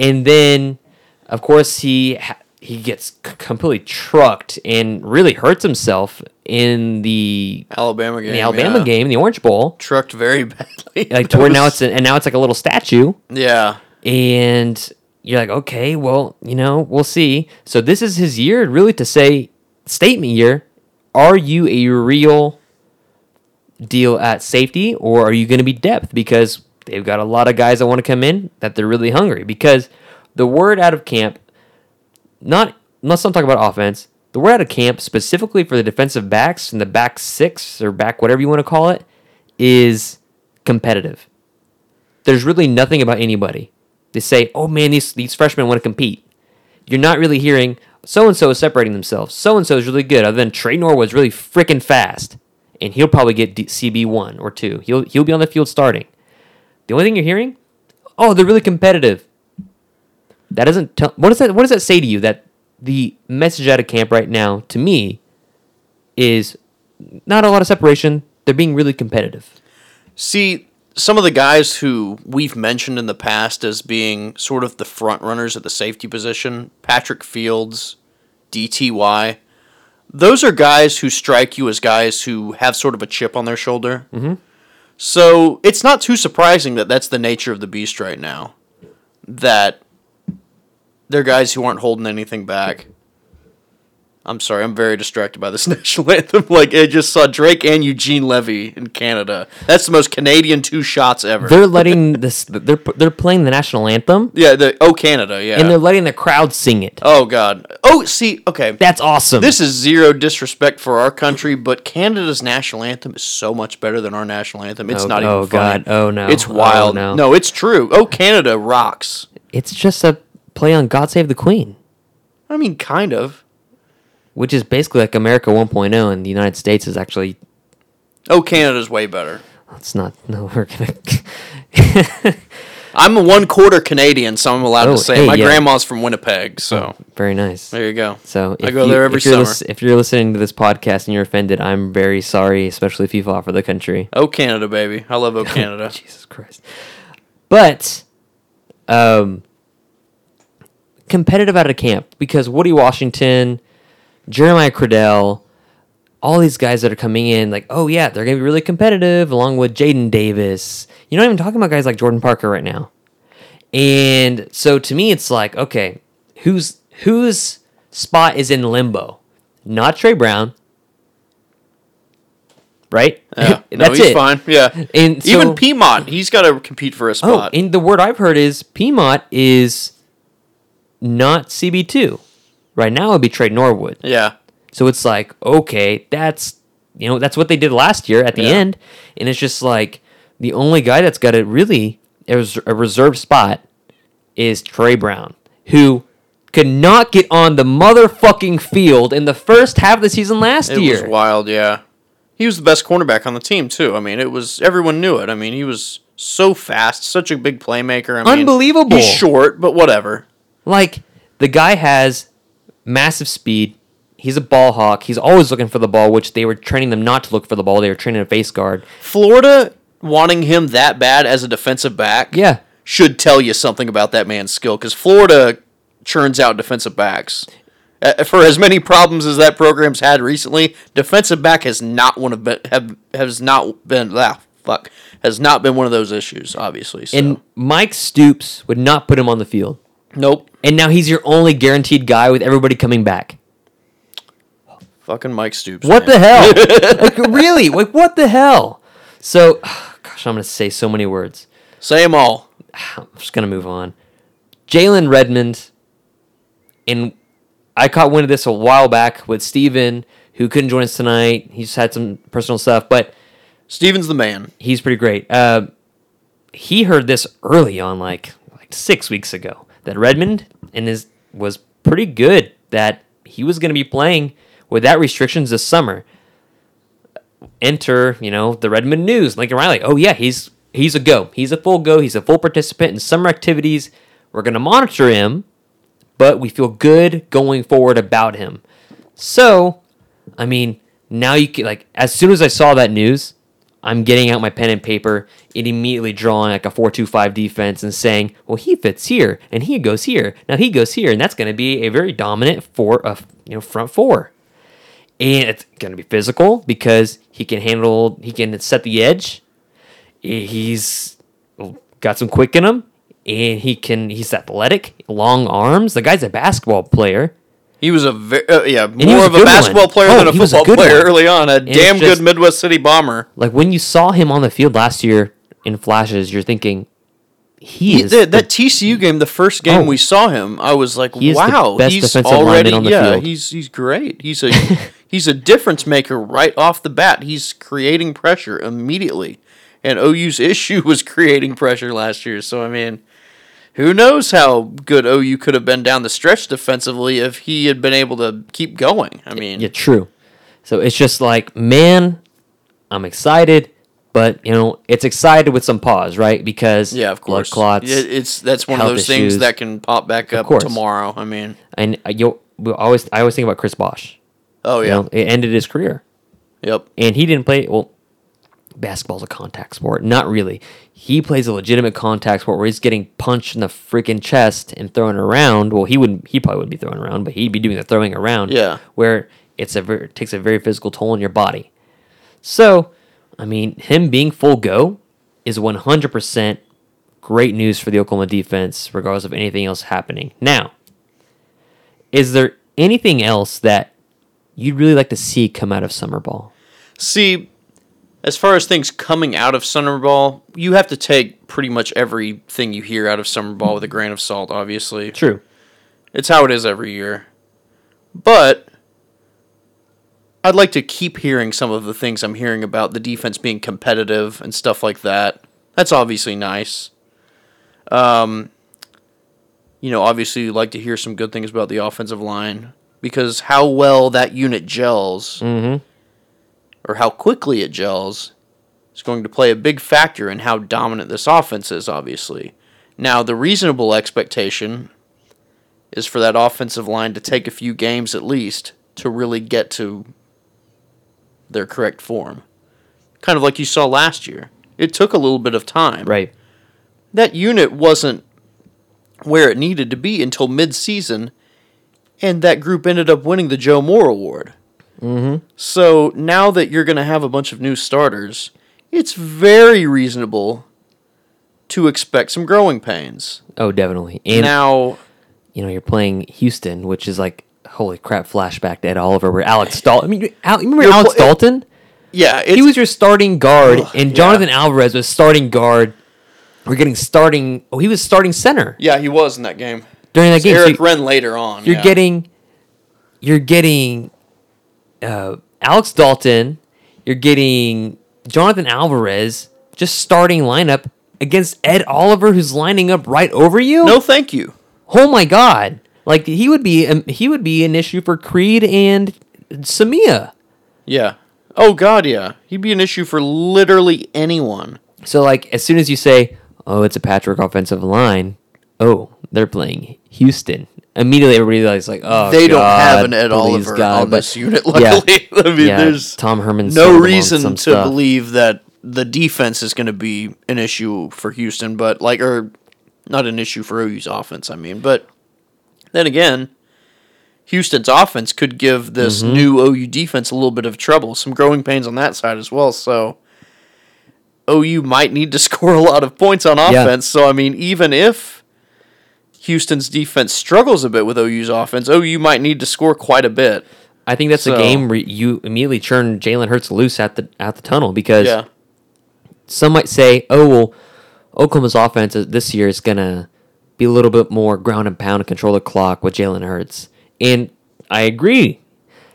And then, of course, he ha- he gets c- completely trucked and really hurts himself in the Alabama game. in the Alabama yeah. game, the Orange Bowl. Trucked very badly. Like to where now it's a, and now it's like a little statue yeah. and you're like, okay, well, you know, we'll see. So this is his year, really, to say statement year. Are you a real deal at safety, or are you going to be depth? Because they've got a lot of guys that want to come in that they're really hungry. Because the word out of camp, not let's not talk about offense. The word out of camp, specifically for the defensive backs and the back six or back whatever you want to call it, is competitive. There's really nothing about anybody. They say, "Oh man, these these freshmen want to compete." You're not really hearing so and so is separating themselves. So and so is really good. Other than Tre Norwood's really freaking fast, and he'll probably get CB one or two. He'll he'll be on the field starting. The only thing you're hearing, oh, they're really competitive. That doesn't tell. What does that What does that say to you? That the message out of camp right now to me is not a lot of separation. They're being really competitive. See, some of the guys who we've mentioned in the past as being sort of the front runners at the safety position, Patrick Fields, DTY, those are guys who strike you as guys who have sort of a chip on their shoulder. Mm-hmm. So it's not too surprising that that's the nature of the beast right now. That they're guys who aren't holding anything back. I'm sorry, I'm very distracted by this national anthem. Like I just saw Drake and Eugene Levy in Canada. That's the most Canadian two shots ever. They're letting this. They're they're playing the national anthem, yeah, the oh Canada, yeah. and they're letting the crowd sing it. oh god. Oh, see, okay. That's awesome. This is zero disrespect for our country, but Canada's national anthem is so much better than our national anthem. It's Oh, not even oh, funny. God. Oh, no. It's Oh, wild. no. no, it's true. Oh Canada rocks. it's just a play on "God Save the Queen," I mean, kind of. which is basically like America 1.0, and the United States is actually. Oh, Canada's way better. It's not. No, we're gonna. I'm a one quarter Canadian, so I'm allowed Oh, to say hey, my yeah. grandma's from Winnipeg, so Very nice. there you go. So I if go you- there every if you're summer. lis- if you're listening to this podcast and you're offended, I'm very sorry, especially if you fought for the country. Oh Canada, baby. I love Oh Canada. Jesus Christ. But um competitive out of camp because Woody Washington, Jeremiah Cradell, all these guys that are coming in, like, oh yeah, they're gonna be really competitive, along with Jaden Davis. You're not even talking about guys like Jordan Parker right now. And so to me it's like, okay, who's whose spot is in limbo? Not Tre Brown. Right? Yeah. no, That's he's it. fine. Yeah. And so- Even Piedmont, he's got to compete for a spot. Oh, spot. and the word I've heard is Piedmont is not CB2. Right now it would be Tre Norwood. yeah. So it's like, okay, that's you know, that's what they did last year at the Yeah. end. And it's just like, the only guy that's got a really a res- a reserve spot is Tre Brown, who could not get on the motherfucking field in the first half of the season last It year. was wild, yeah. He was the best cornerback on the team too. I mean, it was everyone knew it. I mean, he was so fast, such a big playmaker. I mean, Unbelievable. He's short, but whatever. Like the guy has massive speed. He's a ball hawk. He's always looking for the ball, which they were training them not to look for the ball. They were training a face guard. Florida wanting him that bad as a defensive back, Yeah. should tell you something about that man's skill because Florida churns out defensive backs. Uh, For as many problems as that program's had recently, defensive back has not one of been, have has not been ah, fuck has not been one of those issues. Obviously, so. And Mike Stoops would not put him on the field. nope, And now he's your only guaranteed guy with everybody coming back. fucking Mike Stoops. What man. the hell? like really? Like what the hell? So, gosh, I'm gonna say so many words. Say them all. I'm just gonna move on. Jalen Redmond, and I caught wind of this a while back with Steven, who couldn't join us tonight. He's had some personal stuff, but Steven's the man. he's pretty great. Uh, he heard this early on, like like six weeks ago, that Redmond and his was pretty good. That he was going to be playing without restrictions this summer. Enter, you know, the Redmond News, Lincoln Riley. Oh yeah, he's he's a go. He's a full go. He's a full participant in summer activities. We're going to monitor him, but we feel good going forward about him. So, I mean, now you can like as soon as I saw that news, I'm getting out my pen and paper and immediately drawing like a four-two-five defense and saying, "Well, he fits here and he goes here. Now he goes here, and that's going to be a very dominant four, uh, you know, front four. And it's going to be physical because he can handle, he can set the edge. He's got some quick in him, and he can. He's athletic, long arms. The guy's a basketball player. He was a ve- uh, yeah more was a of a basketball one. player Oh, than a a football good player one. early on. A damn it's good Midwest City bomber. Like when you saw him on the field last year in flashes, you're thinking he He- is that, the- that TCU game, the first game Oh. we saw him, I was like, the wow, he's already on the yeah, field. he's he's great. He's a he's a difference maker right off the bat. He's creating pressure immediately, and OU's issue was creating pressure last year. So I mean, who knows how good OU could have been down the stretch defensively if he had been able to keep going. I mean, Yeah, true. So it's just like, man, I'm excited, but you know, it's excited with some pause, right? Because yeah, of course, blood clots, It- it's that's one of those things that can pop back up tomorrow. I mean, and uh, you always I always think about Chris Bosh. oh You yeah, know, it ended his career, yep. and he didn't play. Well, basketball's a contact sport. Not really. He plays a legitimate contact sport where he's getting punched in the freaking chest and thrown around. Well, he wouldn't. He probably wouldn't be thrown around, but he'd be doing the throwing around. Yeah. Where it's a ver- it takes a very physical toll on your body. So, I mean, him being full go is 100% great news for the Oklahoma defense, regardless of anything else happening. Now, is there anything else that you'd really like to see come out of summer ball? See, as far as things coming out of summer ball, you have to take pretty much everything you hear out of summer ball with a grain of salt. Obviously, True. it's how it is every year. But I'd like to keep hearing some of the things I'm hearing about the defense being competitive and stuff like that. That's obviously nice. Um, you know, obviously, you'd like to hear some good things about the offensive line because how well that unit gels Mm-hmm. Or how quickly it gels is going to play a big factor in how dominant this offense is, obviously. Now, the reasonable expectation is for that offensive line to take a few games at least to really get to their correct form. Kind of like you saw last year. It took a little bit of time. Right. That unit wasn't where it needed to be until mid-season, and that group ended up winning the Joe Moore Award. Mm-hmm. So now that you're going to have a bunch of new starters, it's very reasonable to expect some growing pains. Oh, definitely. And now, you know, you're playing Houston, which is like holy crap flashback to Ed Oliver where Alex Dalton. I mean, Al, remember Alex pl- Dalton? yeah, He was your starting guard, Ugh, and yeah. Jonathan Alvarez was starting guard. We're getting starting. Oh, he was starting center yeah, he was in that game. during that It's game. So Eric you- Wren later on. you're yeah. getting, you're getting, uh, Alex Dalton. You're getting Jonathan Alvarez just starting lineup against Ed Oliver, who's lining up right over you. No, thank you. Oh my God! Like he would be, um, he would be an issue for Creed and Samia. Yeah. Oh God, yeah. He'd be an issue for literally anyone. So like as soon as you say, "Oh, it's a patchwork offensive line," oh, they're playing Houston. Immediately, everybody's like, "Oh, they don't have an Ed Oliver God. on But- this unit. yeah. I mean, yeah, there's Tom Herman. no sold them on reason to stuff. believe that the defense is going to be an issue for Houston, but like, or not an issue for OU's offense. I mean, but then again, Houston's offense could give this Mm-hmm. new OU defense a little bit of trouble, some growing pains on that side as well. So OU might need to score a lot of points on Yeah. offense. So I mean, even if Houston's defense struggles a bit with OU's offense, OU might need to score quite a bit. I think that's a game where you immediately turn Jalen Hurts loose at the at the tunnel because Yeah. some might say, "Oh well, Oklahoma's offense this year is gonna be a little bit more ground and pound and control the clock with Jalen Hurts," and I agree.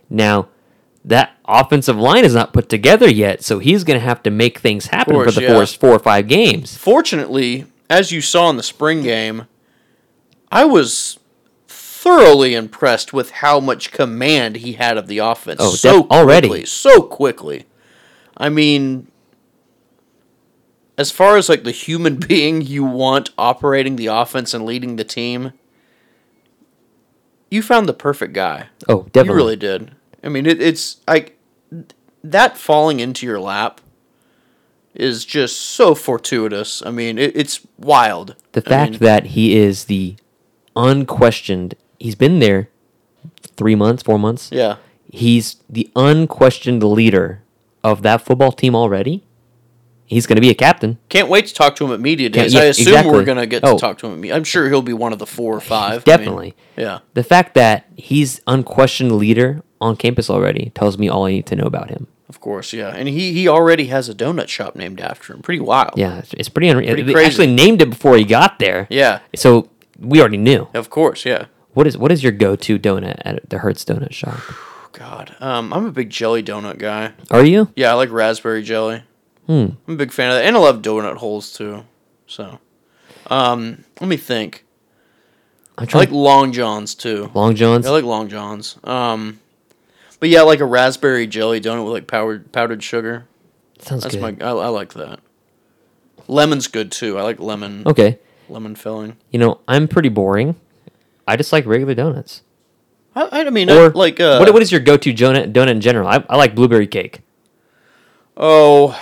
Now, that offensive line is not put together yet, so he's gonna have to make things happen course, for the yeah. first four or five games. Fortunately, as you saw in the spring game, I was thoroughly impressed with how much command he had of the offense. Oh, so def- already. quickly, so quickly. I mean, as far as like the human being you want operating the offense and leading the team, you found the perfect guy. Oh, definitely. You really did. I mean, it, it's like that falling into your lap is just so fortuitous. I mean, it, it's wild. The I fact mean, that he is the unquestioned, he's been there three months, four months. yeah, He's the unquestioned leader of that football team already. He's going to be a captain. can't wait to talk to him at media days. yeah, I assume exactly. we're gonna get to Oh. talk to him. I'm sure he'll be one of the four or five. I mean, Definitely. yeah, The fact that he's unquestioned leader on campus already tells me all I need to know about him. of course, yeah. And he he already has a donut shop named after him. Pretty wild. Yeah, it's, it's pretty unreal. Pretty They actually named it before he got there. Yeah. So we already knew. Of course, yeah. What is what is your go to donut at the Hurts Donut Shop? God, um, I'm a big jelly donut guy. Are you? Yeah, I like raspberry jelly. Hmm. I'm a big fan of that, and I love donut holes too. So, um, let me think. I like Long Johns too. Long Johns. I like Long Johns. Um, but yeah, I like a raspberry jelly donut with like powdered powdered sugar. Sounds That's good. my. I, I like that. Lemon's good too. I like lemon. okay. Lemon filling. You know, I'm pretty boring. I just like regular donuts. I, I mean, Or I, like uh, what, what is your go to donut donut in general? I, I like blueberry cake. oh,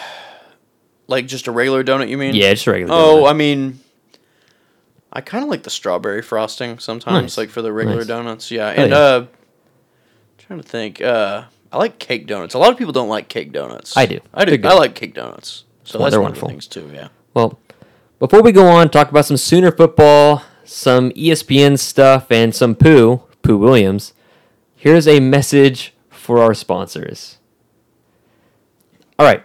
like just a regular donut? You mean? Yeah, just a regular. Oh, donut. I mean, I kind of like the strawberry frosting sometimes, Nice. like for the regular Nice. donuts. Yeah, Hell and yeah. uh, trying to think. Uh, I like cake donuts. A lot of people don't like cake donuts. I do. I do. I like cake donuts. So Well, that's one of the wonderful. things too. Yeah. Well, before we go on, talk about some Sooner football, some ESPN stuff, and some poo, Pooh Williams. Here's a message for our sponsors. All right.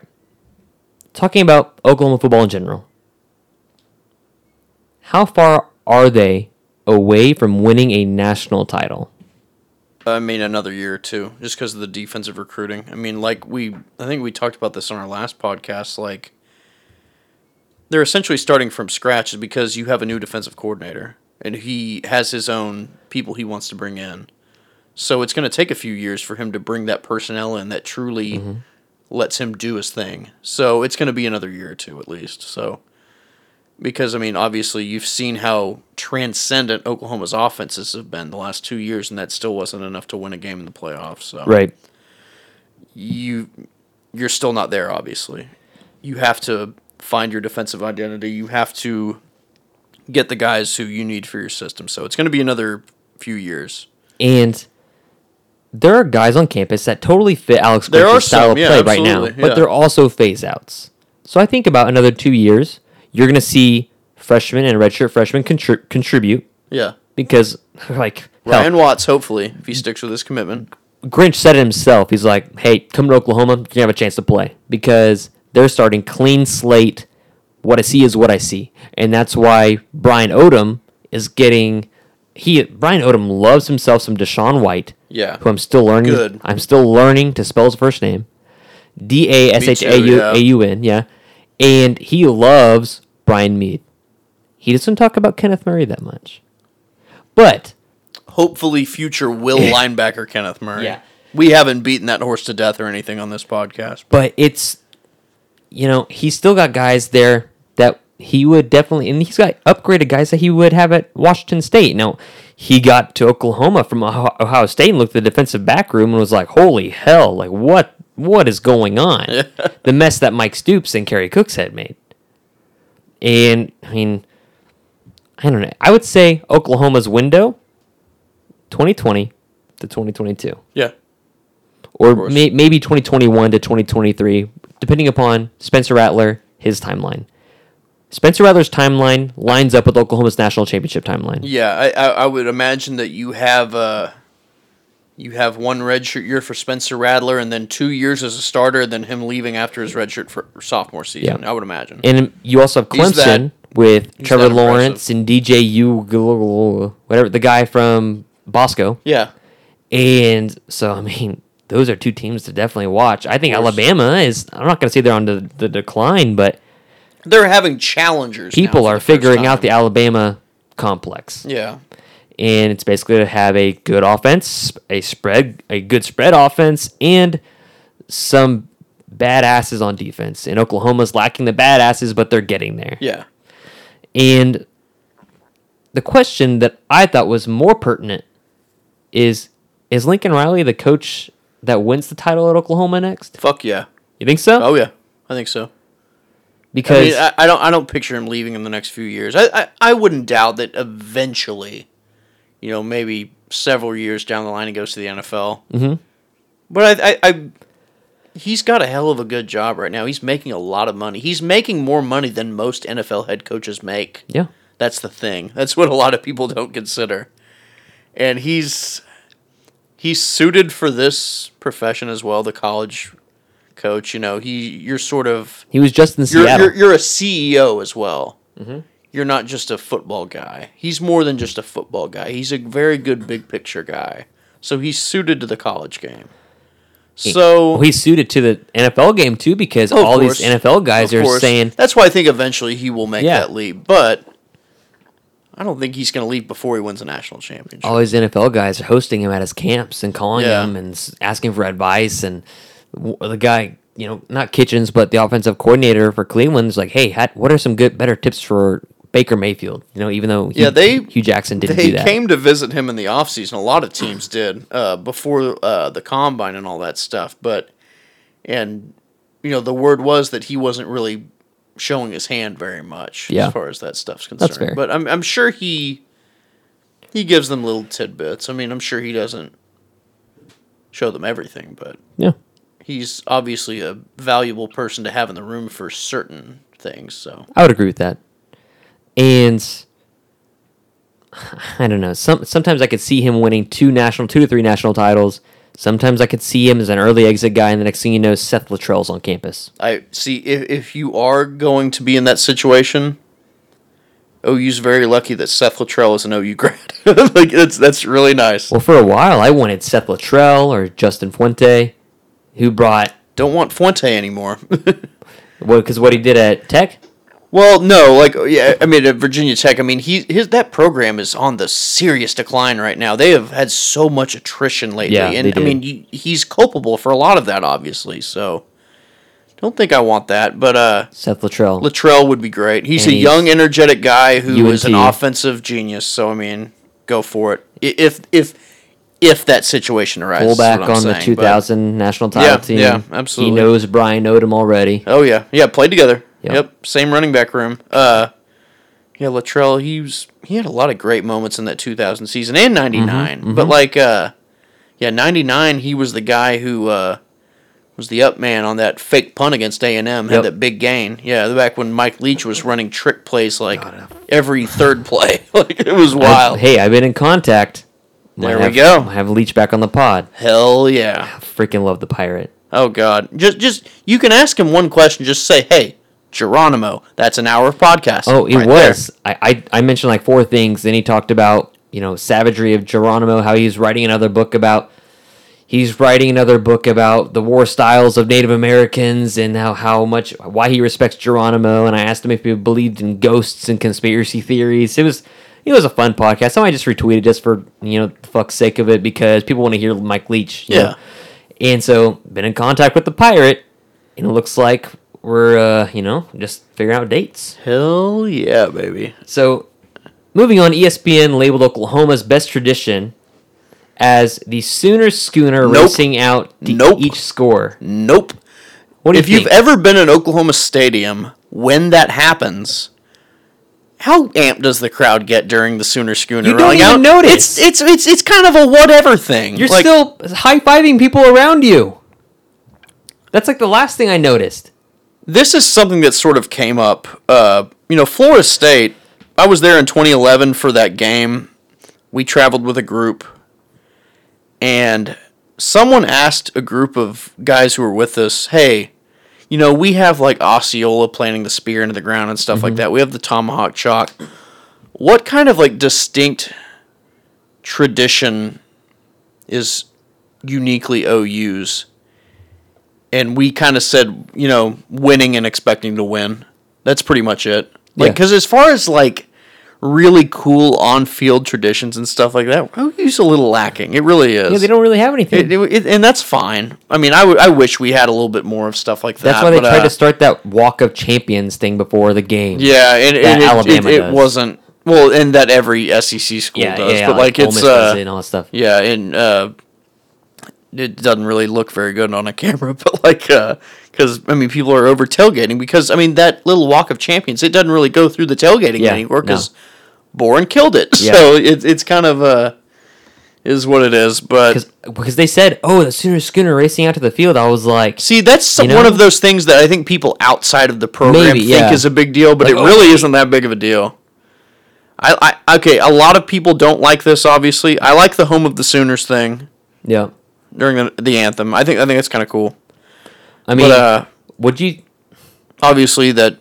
Talking about Oklahoma football in general. How far are they away from winning a national title? I mean, another year or two, just because of the defensive recruiting. I mean, like we, I think we talked about this on our last podcast. Like, they're essentially starting from scratch because you have a new defensive coordinator, and he has his own people he wants to bring in. So it's going to take a few years for him to bring that personnel in that truly mm-hmm. lets him do his thing. So it's going to be another year or two at least. So because I mean, obviously, you've seen how transcendent Oklahoma's offenses have been the last two years, and that still wasn't enough to win a game in the playoffs. So Right. you you're still not there. Obviously, you have to find your defensive identity. You have to get the guys who you need for your system. So it's going to be another few years. And there are guys on campus that totally fit Alex Grinch's style some, of play right now, but yeah. are also phase outs. So I think about another two years, you're going to see freshmen and redshirt freshmen contri- contribute Yeah, because, like, hell, Ryan Watts. Hopefully, if he sticks with his commitment. Grinch said it himself. He's like, hey, come to Oklahoma, to have a chance to play because they're starting clean slate. What I see is what I see. And that's why Brian Odom is getting. He Brian Odom loves himself some DaShaun White. Yeah. Who I'm still learning. Good. I'm still learning to spell his first name. D A S H A U A U N. Yeah. and he loves Brian Mead. He doesn't talk about Kenneth Murray that much, but Hopefully, future will linebacker Kenneth Murray. Yeah. We haven't beaten that horse to death or anything on this podcast. but it's you know he's still got guys there that he would definitely and he's got upgraded guys that he would have at Washington State. Now he got to Oklahoma from Ohio State and looked at the defensive back room and was like, "Holy hell! Like what what is going on?" the mess that Mike Stoops and Kerry Cooks had made. And I mean, I don't know. I would say Oklahoma's window, 2020 to 2022 Yeah. or may, maybe 2021 to 2023, depending upon Spencer Rattler, his timeline. Spencer Rattler's timeline lines up with Oklahoma's national championship timeline. Yeah, I, I, I would imagine that you have uh, you have one redshirt year for Spencer Rattler, and then two years as a starter, then him leaving after his redshirt for sophomore season. Yeah. I would imagine. And you also have He's that- Clemson with Trevor Lawrence and DJ U, whatever the guy from Bosco. yeah, And so, I mean, those are two teams to definitely watch. I think. Alabama is. I'm not going to say they're on the, the decline, but they're having challengers. people are figuring out the Alabama complex. Yeah, and it's basically to have a good offense, a spread, a good spread offense, and some badasses on defense. And Oklahoma's lacking the badasses, but they're getting there. yeah. And the question that I thought was more pertinent is: Is Lincoln Riley the coach that wins the title at Oklahoma next? Fuck yeah. You think so? Oh yeah, I think so. I because mean, I, I don't I don't picture him leaving in the next few years. I, I I wouldn't doubt that eventually, you know, maybe several years down the line he goes to the NFL. Mm-hmm. But I, I I he's got a hell of a good job right now. He's making a lot of money. He's making more money than most NFL head coaches make. yeah, That's the thing. That's what a lot of people don't consider. And he's he's suited for this profession as well, the college coach. You know, he you're sort of he was just in you're, Seattle. you're, you're a CEO as well. Mm-hmm. You're not just a football guy. He's more than just a football guy. He's a very good big picture guy. So he's suited to the college game. So well, he's suited to the NFL game too because oh, Of all course. these NFL guys Of are course. saying that's why I think eventually he will make Yeah. that leap. But I don't think he's going to leave before he wins a national championship. all these NFL guys are hosting him at his camps and calling Yeah. him and asking for advice. And the guy, you know, not Kitchens, but the offensive coordinator for Cleveland is like, hey, what are some good, better tips for Baker Mayfield? You know, even though Hue, Yeah, they- Hue Jackson didn't they do that. came to visit him in the offseason. A lot of teams did uh, before uh, the combine and all that stuff. But and you know the word was that he wasn't really showing his hand very much Yeah. as far as that stuff's concerned. That's fair. But I'm I'm sure he he gives them little tidbits. I mean, I'm sure he doesn't show them everything, but yeah. he's obviously a valuable person to have in the room for certain things. So I would agree with that. And I don't know. Some sometimes I could see him winning two national, two to three national titles. Sometimes I could see him as an early exit guy, and the next thing you know, Seth Littrell's on campus. I see if if you are going to be in that situation, oh, OU's very lucky that Seth Littrell is an OU grad. like that's that's really nice. Well, for a while, I wanted Seth Littrell or Justin Fuente, who brought Don't want Fuente anymore. well, because what he did at Tech. Well, no, like yeah, I mean at Virginia Tech. I mean he his that program is on the serious decline right now. They have had so much attrition lately, Yeah, and I mean he's culpable for a lot of that, obviously. So don't think I want that, but uh. Seth Littrell. Littrell would be great. He's And a he's young, energetic guy who is an offensive genius. So I mean, go for it. If if if that situation arises, what I'm on the saying, but- 2000 national title Yeah, team. yeah, absolutely. He knows Brian Odom already. Oh yeah, yeah, played together. Yep. Yep, same running back room. Uh, yeah, Littrell. He was he had a lot of great moments in that 2000 season and '99. Mm-hmm, But like, uh, yeah, '99. He was the guy who uh, was the up man on that fake punt against A and M. Yep. Had that big gain. Yeah, back when Mike Leach was running trick plays like every third play. like it was I- wild. hey, I've been in contact. Might There we have- go. Have Leach back on the pod. Hell yeah. I Freaking love the pirate. Oh God. Just just you can ask him one question. Just say, hey. Geronimo, that's an hour of podcast. Oh, it right was. I, I I mentioned like four things. Then he talked about you know savagery of Geronimo, how he's writing another book about he's writing another book about the war styles of Native Americans and how, how much why he respects Geronimo. And I asked him if he believed in ghosts and conspiracy theories. It was it was a fun podcast. So I just retweeted just for you know the fuck's sake of it because people want to hear Mike Leach. Yeah. know? And so been in contact with the pirate, and it looks like we're uh, you know just figuring out dates. Hell yeah, baby. So, moving on, ESPN labeled Oklahoma's best tradition as the Sooner Schooner Nope. racing out to Nope. each score. Nope. What do if you've ever been in Oklahoma Stadium, when that happens, how amped does the crowd get during the Sooner Schooner You don't rolling even out? notice. It's it's it's it's kind of a whatever thing. You're Like, still high fiving people around you. That's like the last thing I noticed. This is something that sort of came up. Uh, you know, Florida State. I was there in 2011 for that game. We traveled with a group, and someone asked a group of guys who were with us, "Hey, you know, we have like Osceola planting the spear into the ground and stuff like that. We have the tomahawk chop. What kind of like distinct tradition is uniquely OU's?" And we kind of said, you know, winning and expecting to win. That's pretty much it. Like, Yeah. because as far as like really cool on-field traditions and stuff like that, OU's a little lacking. It really is. Yeah, they don't really have anything. It, it- it- and that's fine. I mean, I, w- I wish we had a little bit more of stuff like that. That's why they but, tried uh, to start that Walk of Champions thing before the game. Yeah, and, and it, Alabama it, wasn't well, and that every SEC school yeah, does. yeah. but like, Ole it's uh, and all that stuff. Yeah, and uh, it doesn't really look very good on a camera, but like, because I mean, people are over tailgating because I mean that little walk of champions, it doesn't really go through the tailgating Yeah, anymore because no. Boren killed it. Yeah. So it's it's kind of uh, is what it is. But Because because they said, oh, the Sooner Schooner racing out to the field. I was like, see, that's one know? of those things that I think people outside of the program Maybe, think yeah. is a big deal, but Like, it oh, really isn't that big of a deal. I, I okay, a lot of people don't like this. Obviously, I like the home of the Sooners thing yeah. During the, the anthem. I think I think that's kind of cool. I mean, But uh, would you? obviously that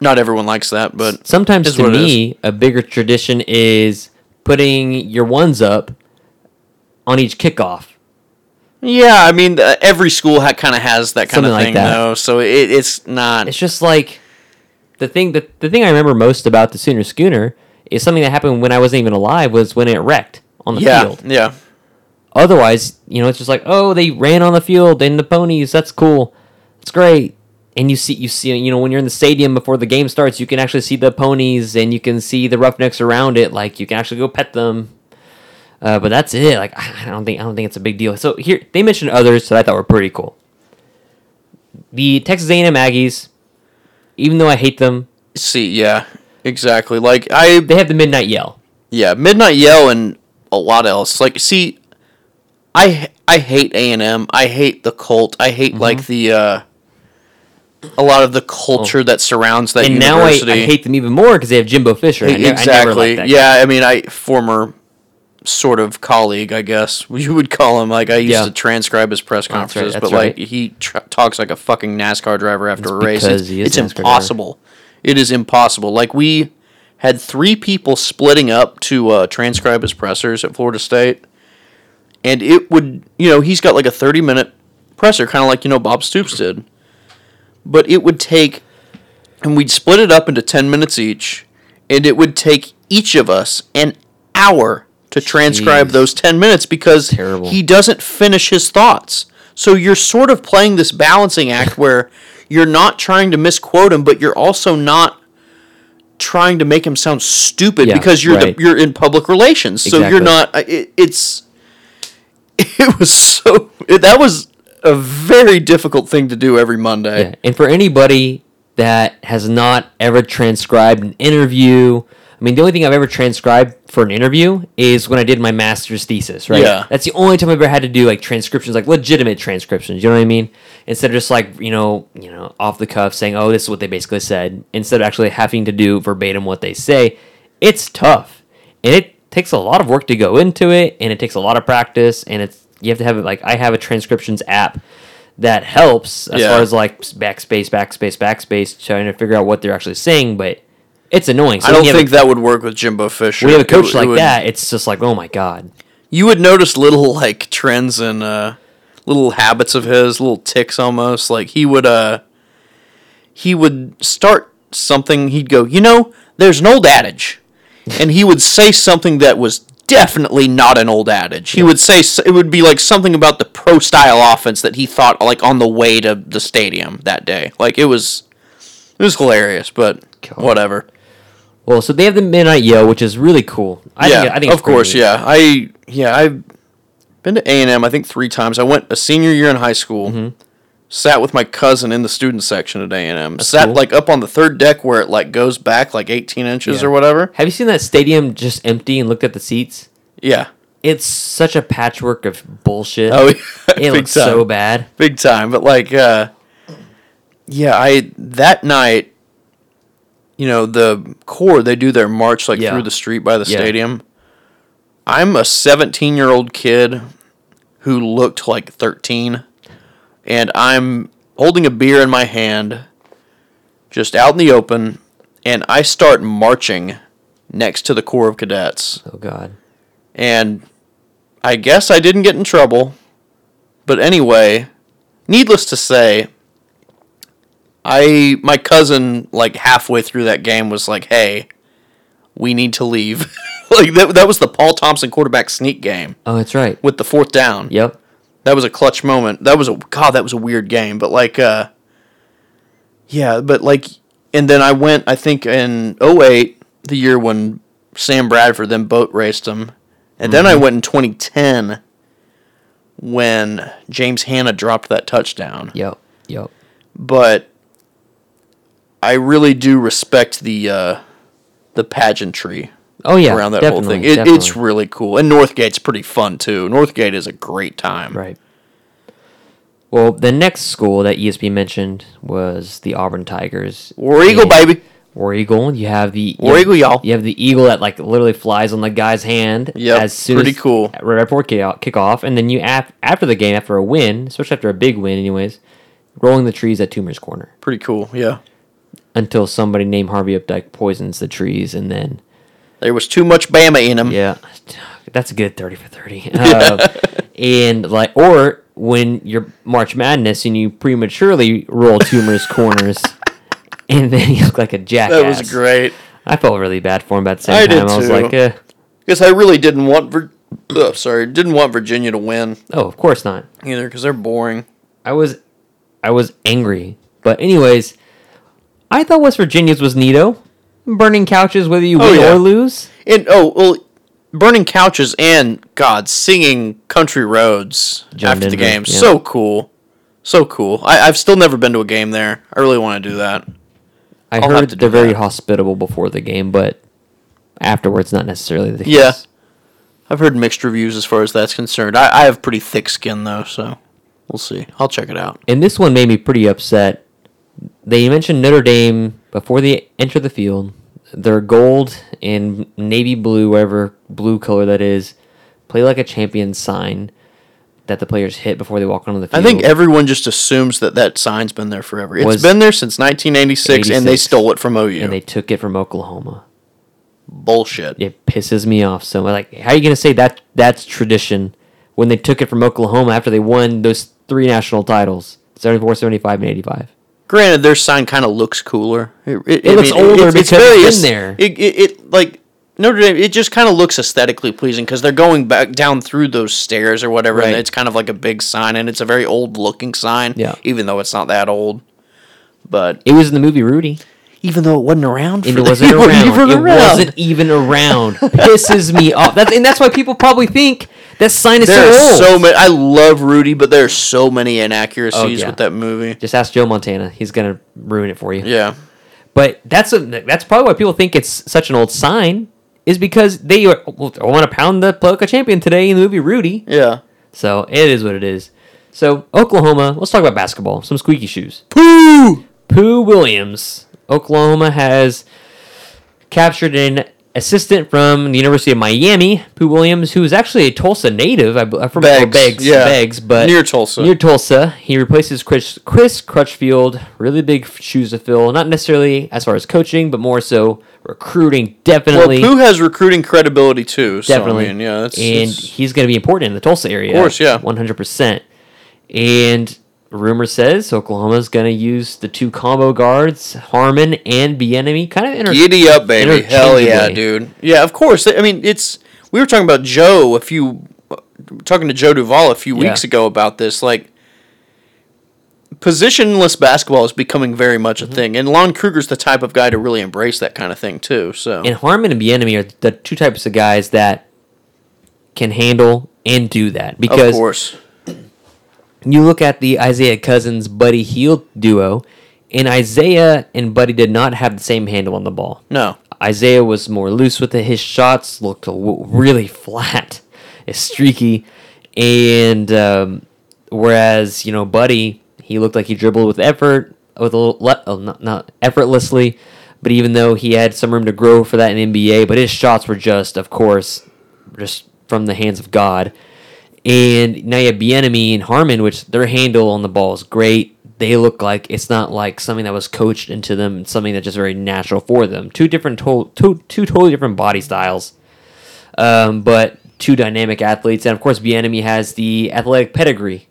not everyone likes that, but Sometimes to me, a bigger tradition is putting your ones up on each kickoff. yeah, I mean uh, every school ha- kind of has that kind Something of like thing that. though, so it, it's not. It's just like the thing that the thing I remember most about the Sooner Schooner is something that happened when I wasn't even alive was when it wrecked on the yeah, field. yeah, Otherwise, you know, it's just like, oh, they ran on the field and the ponies. That's cool. It's great. And you see, you see, you know, when you're in the stadium before the game starts, you can actually see the ponies and you can see the roughnecks around it. Like you can actually go pet them. Uh, but that's it. Like I I don't think I don't think it's a big deal. So here they mentioned others that I thought were pretty cool. The Texas A&M Aggies, even though I hate them, See, yeah, exactly. Like I, they have the midnight yell. yeah, midnight yell and a lot else. Like, see, I I hate A and M. I hate the cult. I hate Mm-hmm. like the uh, a lot of the culture that surrounds that. And now I, university. I hate them even more because they have Jimbo Fisher. I, ne- I exactly. liked that guy. yeah, I mean, I former sort of colleague, I guess you would call him. Like I used Yeah. to transcribe his press That's right, conferences, that's but like he tr- talks like a fucking NASCAR driver after It's a race. It's, he is it's a driver. impossible. It is impossible. Like we had three people splitting up to uh, transcribe his pressers at Florida State, and it would, you know, he's got like a thirty minute presser, kind of like you know Bob Stoops did, but it would take and we'd split it up into 10 minutes each and it would take each of us an hour to transcribe Jeez. those 10 minutes because Terrible. he doesn't finish his thoughts so you're sort of playing this balancing act where you're not trying to misquote him but you're also not trying to make him sound stupid Yeah, because you're right. the, you're in public relations so Exactly. you're not uh, it, it's it was so that was a very difficult thing to do every monday Yeah, and for anybody that has not ever transcribed an interview, I mean, the only thing I've ever transcribed for an interview is when I did my master's thesis, right? Yeah. That's the only time I've ever had to do like transcriptions, like legitimate transcriptions. You know what I mean? Instead of just like you know, you know, off the cuff saying, "Oh, this is what they basically said," instead of actually having to do verbatim what they say. It's tough, and it takes a lot of work to go into it, and it takes a lot of practice, and it's you have to have it like I have a transcriptions app that helps as Yeah. far as like backspace, backspace, backspace, trying to figure out what they're actually saying, but it's annoying. So I don't think a, that would work with Jimbo Fisher. we have a coach it like would- that. It's just like, oh my god, You would notice little like trends and uh, little habits of his, little ticks almost. Like he would uh he would start something, he'd go, "You know, there's an old adage." And he would say something that was definitely not an old adage. He would say it would be like something about the pro style offense that he thought like on the way to the stadium that day. Like it was it was hilarious, but God. whatever. Well, so they have the midnight yell, which is really cool. I yeah, think, I think of course, neat. yeah. I yeah, I've been to A and M. I think three times. I went a senior year in high school. Mm-hmm. Sat with my cousin in the student section at A and M. Sat cool. like up on the third deck where it like goes back like eighteen inches Yeah. or whatever. Have you seen that stadium just empty and looked at the seats? Yeah. It's such a patchwork of bullshit. Oh, yeah. it big looks time. so bad. big time. But like, uh, yeah, I that night, you know, the core they do their march like Yeah. through the street by the Yeah. stadium. I'm a 17 year old kid who looked like 13, and I'm holding a beer in my hand, just out in the open, and I start marching next to the Corps of Cadets Oh god. and I guess I didn't get in trouble. But anyway, needless to say, I my cousin like halfway through that game was like, "Hey, we need to leave." like that that was the Paul Thompson quarterback sneak game Oh, that's right. with the fourth down. Yep. That was a clutch moment. That was a god, that was a weird game, but like uh yeah, but like and then I went I think in 08, the year when Sam Bradford then boat raced him. And then I Mm-hmm. went in 2010 when James Hanna dropped that touchdown. Yep. Yep. But I really do respect the uh the pageantry Oh yeah. around that definitely, whole thing. It, it's really cool. And Northgate's pretty fun too. Northgate is a great time. right. Well, the next school that ESP mentioned was the Auburn Tigers. War Eagle, baby. War Eagle. You have the War you have- Eagle, y'all. You have the eagle that like literally flies on the guy's hand. Yep, as soon pretty as, cool. Right before kick- kickoff, and then you af- after the game, after a win, especially after a big win, anyways, rolling the trees at Toomer's corner Pretty cool, yeah. until somebody named Harvey Updike poisons the trees, and then There was too much Bama in him. yeah, that's a good thirty for thirty. Uh, and like, or when you're March Madness and you prematurely roll Toomer's corners, and then you look like a jackass. That was great. I felt really bad for him, at the same I time, I was too. like, eh. Because I really didn't want Vir- oh, sorry, didn't want Virginia to win oh, of course not. either because they're boring. I was, I was angry. But anyways, I thought West Virginia's was neato. Burning couches, whether you Oh, win yeah. or lose. And oh well, burning couches and God singing country roads John after the Denver, game. yeah. So cool, so cool. I, I've still never been to a game there. I really want to do that. I I'll heard they're very that. hospitable before the game, but afterwards, not necessarily the Yeah. I've heard mixed reviews as far as that's concerned. I, I have pretty thick skin though, so we'll see. I'll check it out. And this one made me pretty upset. They mentioned Notre Dame before they enter the field. Their gold and navy blue, whatever blue color that is, play like a champion sign that the players hit before they walk onto the field. I think everyone just assumes that that sign's been there forever. It's been there since 1986, and they stole it from OU. and they took it from Oklahoma. Bullshit. It pisses me off so much. Like, how are you gonna say that that's tradition when they took it from Oklahoma after they won those three national titles, 74, 75, and 85? Granted, their sign kind of looks cooler. It, It looks older because it's been there. It, it, it like Notre Dame. It just kind of looks aesthetically pleasing because they're going back down through those stairs or whatever, and it's kind of like a big sign, and it's a very old looking sign. Yeah. Even though it's not that old, but It was in the movie Rudy. Even though it wasn't around, for it the- wasn't wasn't around. even It around. wasn't even around. Pisses me off. That's, and that's why people probably think that sign is There so are old. so many. I love Rudy, but there's so many oh, inaccuracies Oh, yeah. with that movie. Just ask Joe Montana. He's gonna ruin it for you. Yeah. But that's a, that's probably why people think it's such an old sign is because they are, want to pound the Polka champion today in the movie Rudy. Yeah. So it is what it is. So Oklahoma. Let's talk about basketball. Some squeaky shoes. Pooh. Pooh Williams. Oklahoma has captured an assistant from the University of Miami, Pooh Williams, who is actually a Tulsa native. I, from Beggs, Beggs, yeah. Beggs, but Near Tulsa. Near Tulsa, he replaces Chris, Chris Crutchfield. Really big shoes to fill. Not necessarily as far as coaching, but more so recruiting. Well, Definitely, Pooh has recruiting credibility too. So, definitely. I mean, yeah, that's, and that's- he's going to be important in the Tulsa area. Of course, yeah. one hundred percent. And rumor says Oklahoma's going to use the two combo guards, Harmon and Bieniemy, kind of inter- Giddy up, baby! Hell yeah, dude. Yeah, of course. I mean, it's we were talking about Joe a few, talking to Joe Duval a few Yeah. weeks ago about this. Like, positionless basketball is becoming very much Mm-hmm. a thing, and Lon Kruger's the type of guy to really embrace that kind of thing too. So And Harmon and Bieniemy are the two types of guys that can handle and do that. of Because course, you look at the Isaiah Cousins Buddy Hield duo, and Isaiah and Buddy did not have the same handle on the ball. no, Isaiah was more loose with it. His shots looked really flat, streaky, and um, whereas you know Buddy, he looked like he dribbled with effort, with a little le- oh, not not effortlessly, but even though he had some room to grow for that in NBA, but his shots were just, of course, just from the hands of God. And now you have Bieniemy and Harmon, which their handle on the ball is great. They look like it's not like something that was coached into them, it's something that's just very natural for them. Two different, to- two, two totally different body styles, um, but two dynamic athletes. And of course, Bieniemy has the athletic pedigree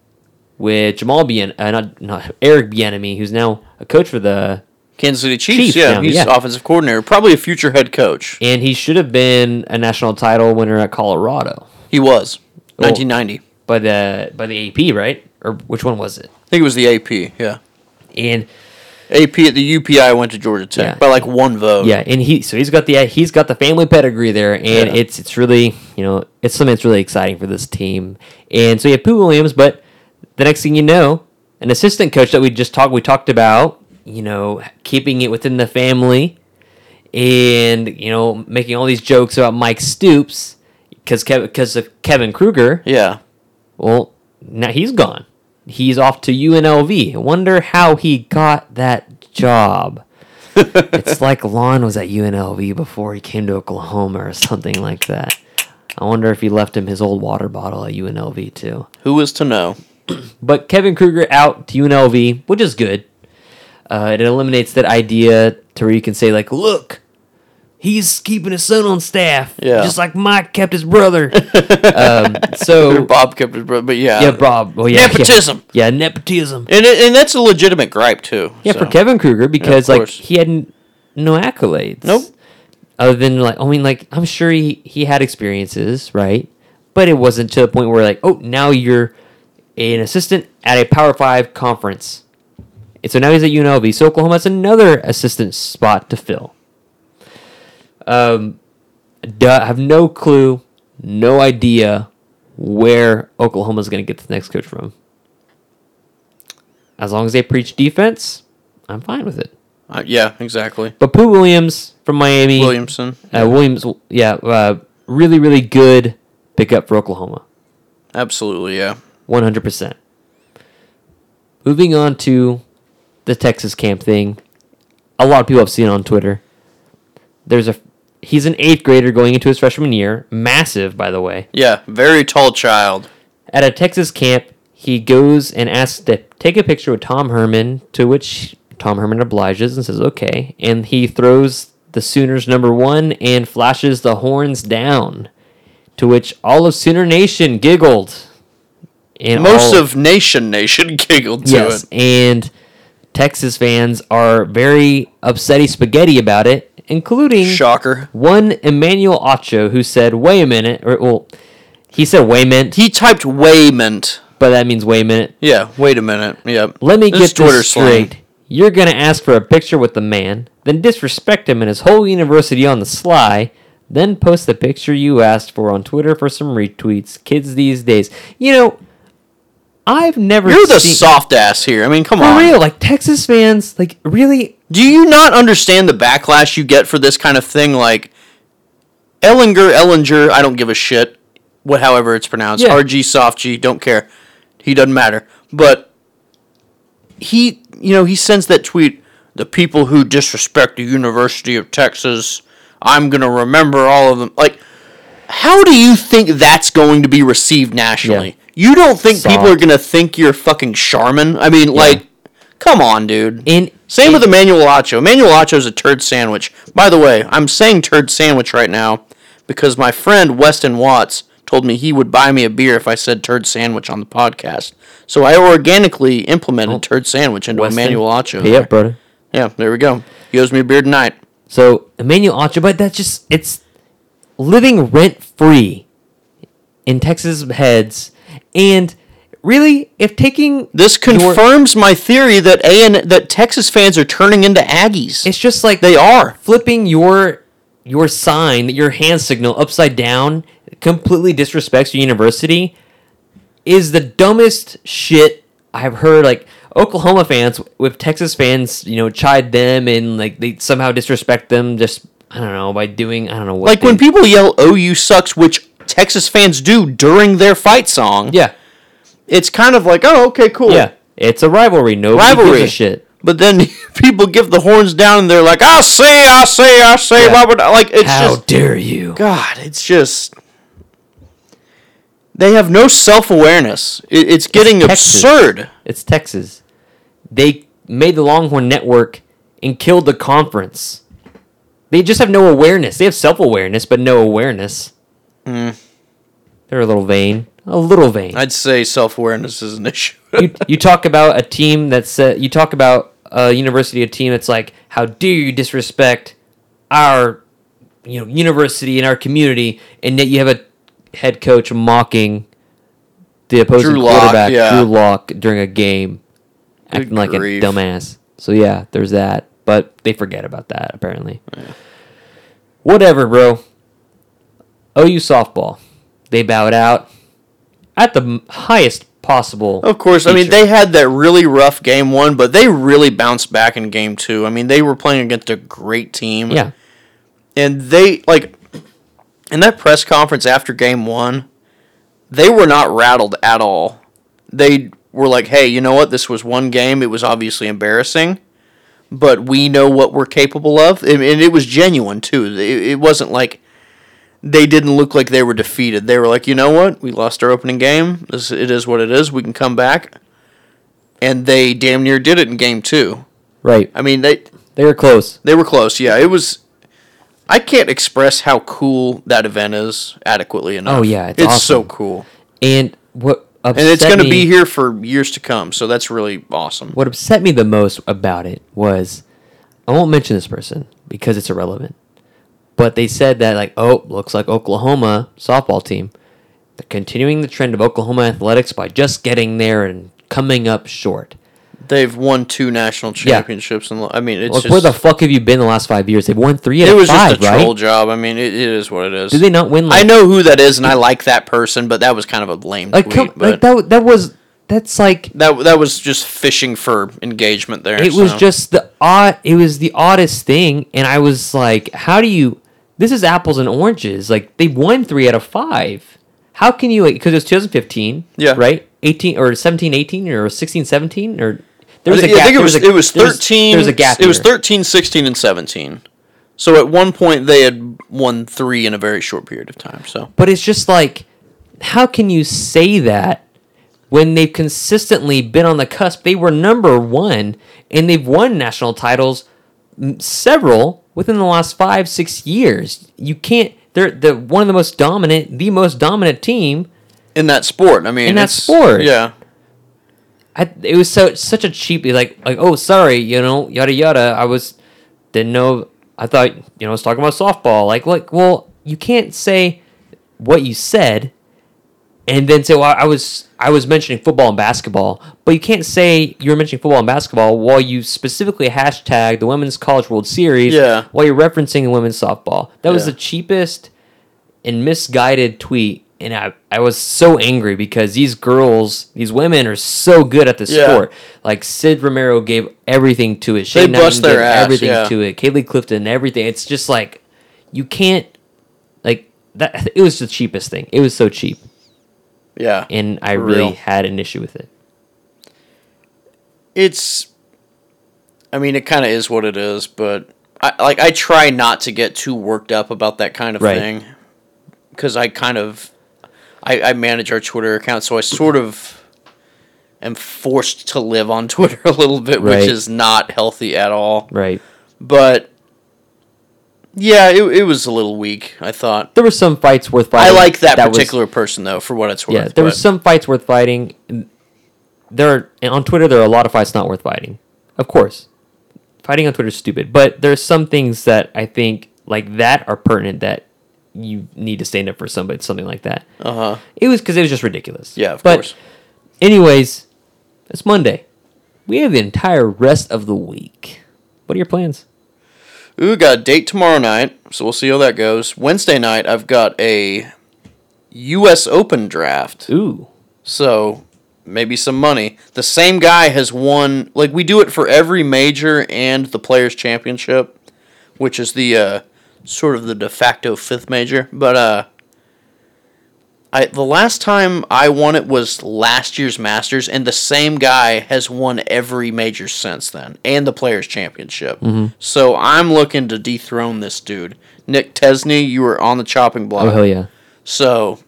with Jamal Bien, uh, not, not Eric Bieniemy, who's now a coach for the Kansas City Chiefs. Chiefs yeah, now, he's yeah. offensive coordinator, probably a future head coach. and he should have been a national title winner at Colorado He was 1990. by the by the AP, right? Or which one was it? I think it was the AP. Yeah, And AP at the UPI went to Georgia Tech Yeah. by like one vote. yeah, and he so he's got the he's got the family pedigree there, and Yeah. it's it's really you know it's something that's really exciting for this team. And so you have Pooh Williams, but the next thing you know, an assistant coach that we just talked we talked about, you know, keeping it within the family, and you know making all these jokes about Mike Stoops because because of Kevin Kruger. yeah. Well, now he's gone. He's off to UNLV. I wonder how he got that job. it's like Lon was at UNLV before he came to Oklahoma or something like that. I wonder if he left him his old water bottle at UNLV too. Who is to know? But Kevin Kruger out to UNLV, which is good. Uh, it eliminates that idea to where you can say like, look, he's keeping his son on staff, Yeah. just like Mike kept his brother. um, so Bob kept his brother, but yeah, yeah, Bob. Well, yeah, Nepotism. Yeah, yeah nepotism. and it, and that's a legitimate gripe too. Yeah, so. for Kevin Kruger because like he had n- no accolades. Nope. Other than like, I mean, like I'm sure he he had experiences, right? But it wasn't to the point where like, oh, now you're an assistant at a Power Five conference, and so now he's at UNLV. So Oklahoma has another assistant spot to fill. Um, duh, I have no clue, no idea where Oklahoma's going to get the next coach from. As long as they preach defense, I'm fine with it. Uh, yeah, exactly. But Pooh Williams from Miami, Williamson, uh, Williams, yeah, uh, really, really good pickup for Oklahoma. absolutely, yeah. 100%. Moving on to the Texas camp thing. A lot of people have seen it on Twitter. There's a he's an 8th grader going into his freshman year, massive by the way. Yeah, very tall child. At a Texas camp, he goes and asks to take a picture with Tom Herman, to which Tom Herman obliges and says okay, and he throws the Sooners number 1 and flashes the horns down. To which all of Sooner Nation giggled. And Most all- of Nation Nation giggled to Yes, it. and Texas fans are very upsetty spaghetti about it, including Shocker. one Emmanuel Acho who said, "Wait a minute," or well, he said "wayment," He typed Wayment. but that means "wait a minute." Yeah, wait a minute. Yeah. Let me This get Twitter this slang. straight. You're gonna ask for a picture with the man, then disrespect him and his whole university on the sly, then post the picture you asked for on Twitter for some retweets. Kids these days, you know, I've never You're the seen soft ass here. I mean, come for on. For real. Like Texas fans, like really Do you not understand the backlash you get for this kind of thing? Like Ehlinger, Ehlinger, I don't give a shit. What, however it's pronounced. Yeah. RG, soft G, don't care. He doesn't matter. But he, you know, he sends that tweet. The people who disrespect the University of Texas, I'm gonna remember all of them. Like, how do you think that's going to be received nationally? Yeah. You don't think people are gonna think you're fucking Charmin? I mean, like, come on, dude. in Same with Emmanuel Acho. Emmanuel Acho is a turd sandwich. By the way, I'm saying turd sandwich right now because my friend Weston Watts told me he would buy me a beer if I said turd sandwich on the podcast. So I organically implemented oh. turd sandwich into Weston, Emmanuel Acho. There. brother. Yeah, there we go. He owes me a beer tonight. So Emmanuel Acho, but that's just it's living rent free in Texas heads, and really, if taking This your- confirms my theory that A and that Texas fans are turning into Aggies. it's just like they are. flipping your your sign, your hand signal upside down, completely disrespects your university, is the dumbest shit I've heard. Like Oklahoma fans with Texas fans, you know, chide them and like they somehow disrespect them. Just I don't know by doing I don't know what Like when people yell oh, "OU sucks," which Texas fans do during their fight song. yeah it's kind of like, oh, okay, cool. yeah it's a rivalry. No rivalry. gives a shit. But then people give the horns down and they're like, I say, I say, I say, Yeah. why would I? Like, it's How just, dare you? God, it's just, they have no self awareness. It, it's getting Texas. absurd. It's Texas. They made the Longhorn Network and killed the conference. They just have no awareness. They have self awareness, but no awareness. Mm. They're a little vain. A little vain. I'd say self awareness is an issue. you, you talk about a team that's uh, you talk about a university, a team that's like, how dare you disrespect our, you know, university and our community, and yet you have a head coach mocking the opposing Drew Lock, quarterback, yeah. Drew Lock, during a game, acting like a dumbass. So yeah, there's that, but they forget about that apparently. Whatever, bro. OU softball, they bowed out at the highest possible. Of course, I mean they had that really rough game one, but they really bounced back in game two. I mean they were playing against a great team. yeah. and they like in that press conference after game one, they were not rattled at all. They were like, "Hey, you know what? This was one game. It was obviously embarrassing, but we know what we're capable of." And it was genuine too. It wasn't like they didn't look like they were defeated. They were like, "You know what? We lost our opening game. This it is what it is. We can come back." And they damn near did it in game two. Right. I mean, they They were close. they were close. Yeah, it was. I can't express how cool that event is adequately enough. Oh, yeah, it's so awesome. cool, And what upset and it's going to be here for years to come. So that's really awesome. What upset me the most about it was I won't mention this person because it's irrelevant. But they said that like, oh, looks like Oklahoma softball team. They're continuing the trend of Oklahoma athletics by just getting there and coming up short. They've won two national championships, and I mean, it's just where the fuck have you been the last five years? They've won three out it of was five, just a right? troll job. I mean, it, it is what it is. Did they not win? Like, I know who that is, and I like that person, but that was kind of a lame like, tweet. come, but like that. That was that's like that that was just fishing for engagement there. it was just the odd it was the oddest thing and i was like how do you this is apples and oranges. Like they won three out of five. How can you like because it was 2015 Yeah. right? 18 or 17 18 or 16 17 or there was a think, gap. I think it there was, a- it was there 13 there was a gap it was year. 13 16 and 17 so at one point they had won three in a very short period of time so. But it's just like how can you say that when they've consistently been on the cusp? They were number one and they've won national titles several within the last five six years you can't they're the one of the most dominant the most dominant team in that sport i mean In that sport. yeah. I, it was so such a cheap like like oh sorry you know yada yada. I was didn't know i thought you know i was talking about softball. Like like well you can't say what you said and then say well i was i was mentioning football and basketball but you can't say you were mentioning football and basketball while you specifically hashtag the women's college world series Yeah. while you're referencing women's softball. That was the cheapest and misguided tweet and I, I was so angry because these girls these women are so good at the Yeah. sport. Like sid romero gave everything to it. They Shane bust Knighton their gave ass, everything yeah. to it. Caleigh Clifton everything. It's just like you can't like that it was the cheapest thing. It was so cheap yeah and i really real. had an issue with it it's i mean it kind of is what it is but i like i try not to get too worked up about that kind of Right. thing because i kind of I, I manage our twitter account so i sort of am forced to live on twitter a little bit Right. which is not healthy at all right but Yeah, it, it was a little weak. I thought. There were some fights worth fighting. I like that, was- particular person though, for what it's worth. yeah, there were some fights worth fighting. There are, and on Twitter there are a lot of fights not worth fighting. Of course, fighting on Twitter is stupid, but there's some things that I think like that are pertinent that you need to stand up for somebody something like that. Uh huh. It was because it was just ridiculous. Yeah, of But course. Anyways, it's Monday. We have the entire rest of the week. What are your plans? Ooh, got a date tomorrow night, so we'll see how that goes. Wednesday night, I've got a U.S. Open draft, Ooh, so maybe some money. The same guy has won. Like we do it for every major and the Players Championship, which is the uh, sort of the de facto fifth major. But uh, I the last time I won it was last year's Masters, and the same guy has won every major since then, and the Players Championship. Mm-hmm. So I'm looking to dethrone this dude, Nick Tesney. You were on the chopping block. oh hell yeah! So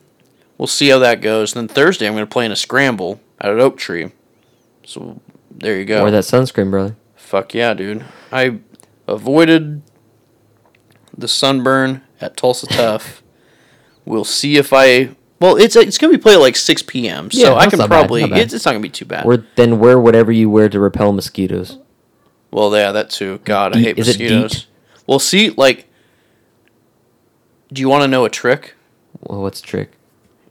we'll see how that goes. And Then Thursday I'm going to play in a scramble out at Oak Tree. So there you go. Or that sunscreen, brother. Fuck yeah, dude. I avoided the sunburn at Tulsa Tough. we'll see if I. Well, it's uh, it's gonna be played at like six p.m. So Yeah, I that's can not bad, probably. not bad. It's, it's not gonna be too bad. Or then wear whatever you wear to repel mosquitoes. well, yeah, that too. God, I Deet- hate is it mosquitoes. Well, see, like, do you want to know a trick? Well, what's the trick?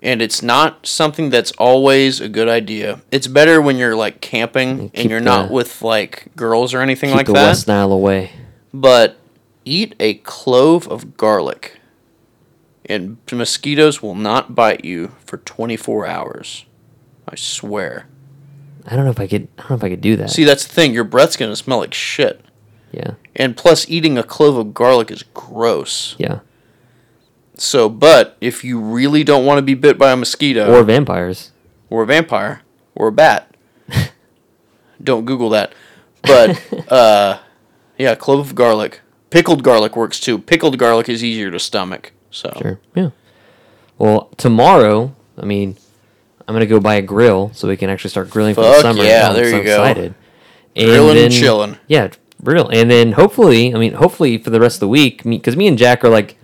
and it's not something that's always a good idea. It's better when you're like camping and you're not the- with like girls or anything Keep like the that. West Nile away. But eat a clove of garlic, and mosquitoes will not bite you for 24 hours. I swear. I don't know if I could. I don't know if I could do that. See, that's the thing. Your breath's gonna smell like shit, yeah, and plus, eating a clove of garlic is gross. yeah. So, but if you really don't want to be bit by a mosquito Or vampires. or a vampire or a bat. Don't Google that. But uh, yeah, clove of garlic. Pickled garlic works too. Pickled garlic is easier to stomach. So Sure. Yeah. Well, tomorrow, I mean, I'm gonna go buy a grill so we can actually start grilling for the summer. yeah, I'm there so you go. Excited. And Grilling and chilling. Yeah, real. And then hopefully, I mean, hopefully for the rest of the week, because me, and Jack are like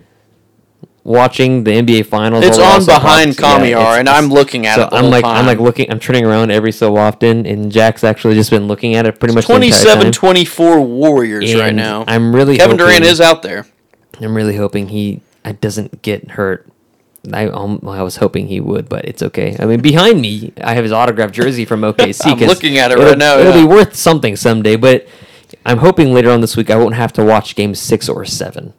watching the NBA finals. It's on behind talking- Kamiar, it's- and I'm looking at so it the I'm whole like, time. I'm like looking, I'm turning around every so often, and Jack's actually just been looking at it pretty much the entire 27 time. 24 Warriors right now. I'm really Kevin hoping, Durant is out there. I'm really hoping he uh, doesn't get hurt. I um, I was hoping he would, but it's okay. I mean, behind me, I have his autographed jersey from OKC. I'm looking at it right now, It'll yeah. be worth something someday, but I'm hoping later on this week I won't have to watch game six or seven.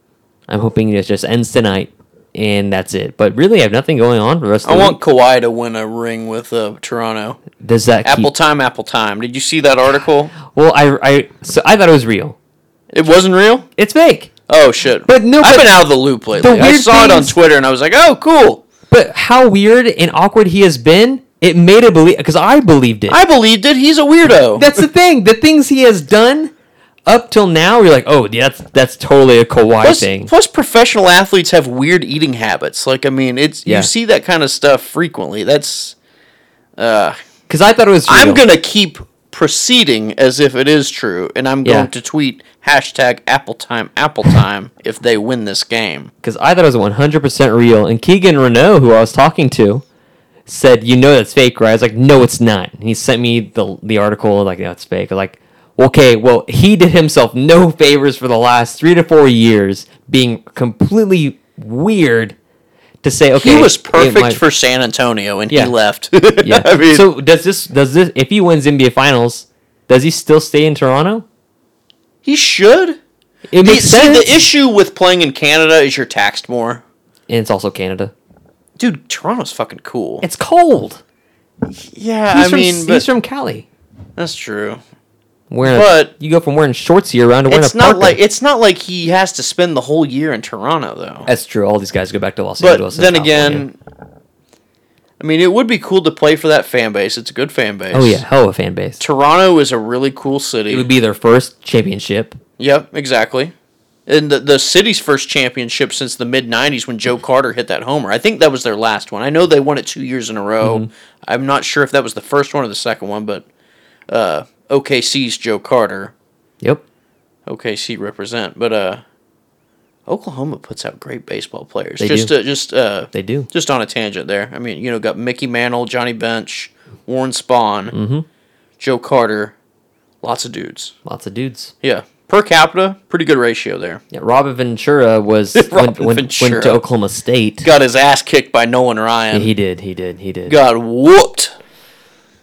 I'm hoping it just ends tonight and that's it. But really, I have nothing going on for the rest of I the want week. Kawhi to win a ring with uh, Toronto. Does that Apple keep, time, Apple time. Did you see that article? Well, I I so I thought it was real. It wasn't real? It's fake. Oh shit! But no, I've but been out of the loop lately. I weird saw it on Twitter and I was like, "Oh, cool." But how weird and awkward he has been. It made it believe because I believed it. I believed it. He's a weirdo. That's the thing. The things he has done up till now, you're like, oh, yeah, that's that's totally a Kawhi plus, thing. plus, professional athletes have weird eating habits. Like, I mean, it's Yeah. you see that kind of stuff frequently. That's. Uh, Because I thought it was. I'm gonna keep proceeding as if it is true, and I'm Yeah. going to tweet hashtag Apple Time Apple Time if they win this game. because I thought it was 100% real. And Keegan Renault, who I was talking to, said, "You know that's fake, right?" I was like, "No, it's not." And he sent me the the article, like, "Yeah, it's fake." I was like, okay, well, he did himself no favors for the last three to four years, being completely weird to say, okay, he was perfect might- for San Antonio, and Yeah. he left. Yeah. I mean, so does this does this if he wins NBA Finals, does he still stay in Toronto? he should. It The, makes see, sense. the issue with playing in Canada is you're taxed more. and it's also Canada. Dude, Toronto's fucking cool. It's cold. yeah, He's I from, mean, he's but from Cali. that's true. Wearing But- a, you go from wearing shorts year round to wearing It's a not parka. like it's not like he has to spend the whole year in Toronto though. That's true. All these guys go back to Los But Angeles. then again, I mean, it would be cool to play for that fan base. It's a good fan base. oh yeah, hell of a fan base. Toronto is a really cool city. It would be their first championship. Yep, exactly. And the, the city's first championship since the mid 90s when Joe Carter hit that homer. I think that was their last one. I know they won it two years in a row. Mm-hmm. I'm not sure if that was the first one or the second one, but uh, OKC's Joe Carter. Yep. OKC represent. But uh, Oklahoma puts out great baseball players. They just do. Uh, just uh, They do. just on a tangent there. I mean, you know, got Mickey Mantle, Johnny Bench, Warren Spahn, Mm-hmm. Joe Carter, lots of dudes. Lots of dudes. Yeah, per capita, pretty good ratio there. Yeah, Robin Ventura was went, Robin went, went Ventura. to Oklahoma State. Got his ass kicked by Nolan Ryan. he did. He did. He did. got whooped.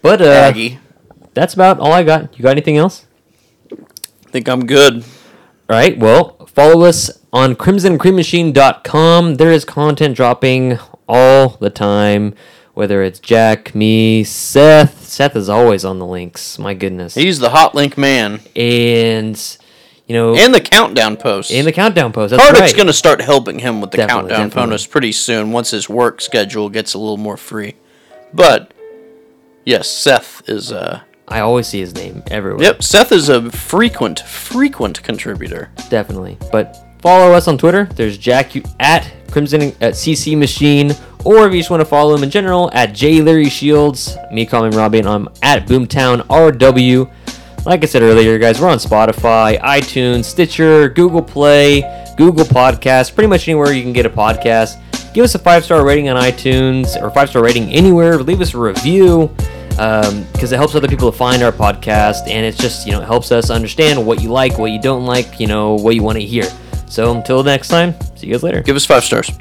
but uh, Aggie. That's about all I got. You got anything else? I think I'm good. All right. Well, follow us on crimsoncreammachine.com. There is content dropping all the time, whether it's Jack, me, Seth. Seth is always on the links. My goodness. He's the hot link man. and you know, And the countdown post. in the countdown post. That's Hardwick's right. going to start helping him with the Definitely, countdown definitely. bonus pretty soon once his work schedule gets a little more free. But yes, Seth is uh I always see his name everywhere. Yep, Seth is a frequent frequent contributor. definitely. But follow us on Twitter. There's Jack you at Crimson at CC Machine, or if you just want to follow him in general, at J Larry Shields. Me calling Robbie, and I'm at Boomtown RW. Like I said earlier, guys, we're on Spotify, iTunes, Stitcher, Google Play, Google Podcasts, pretty much anywhere you can get a podcast. Give us a five star rating on iTunes or five star rating anywhere. Leave us a review Um, because it helps other people to find our podcast, and it's just you know helps us understand what you like, what you don't like, you know what you want to hear. So until next time, see you guys later. Give us five stars.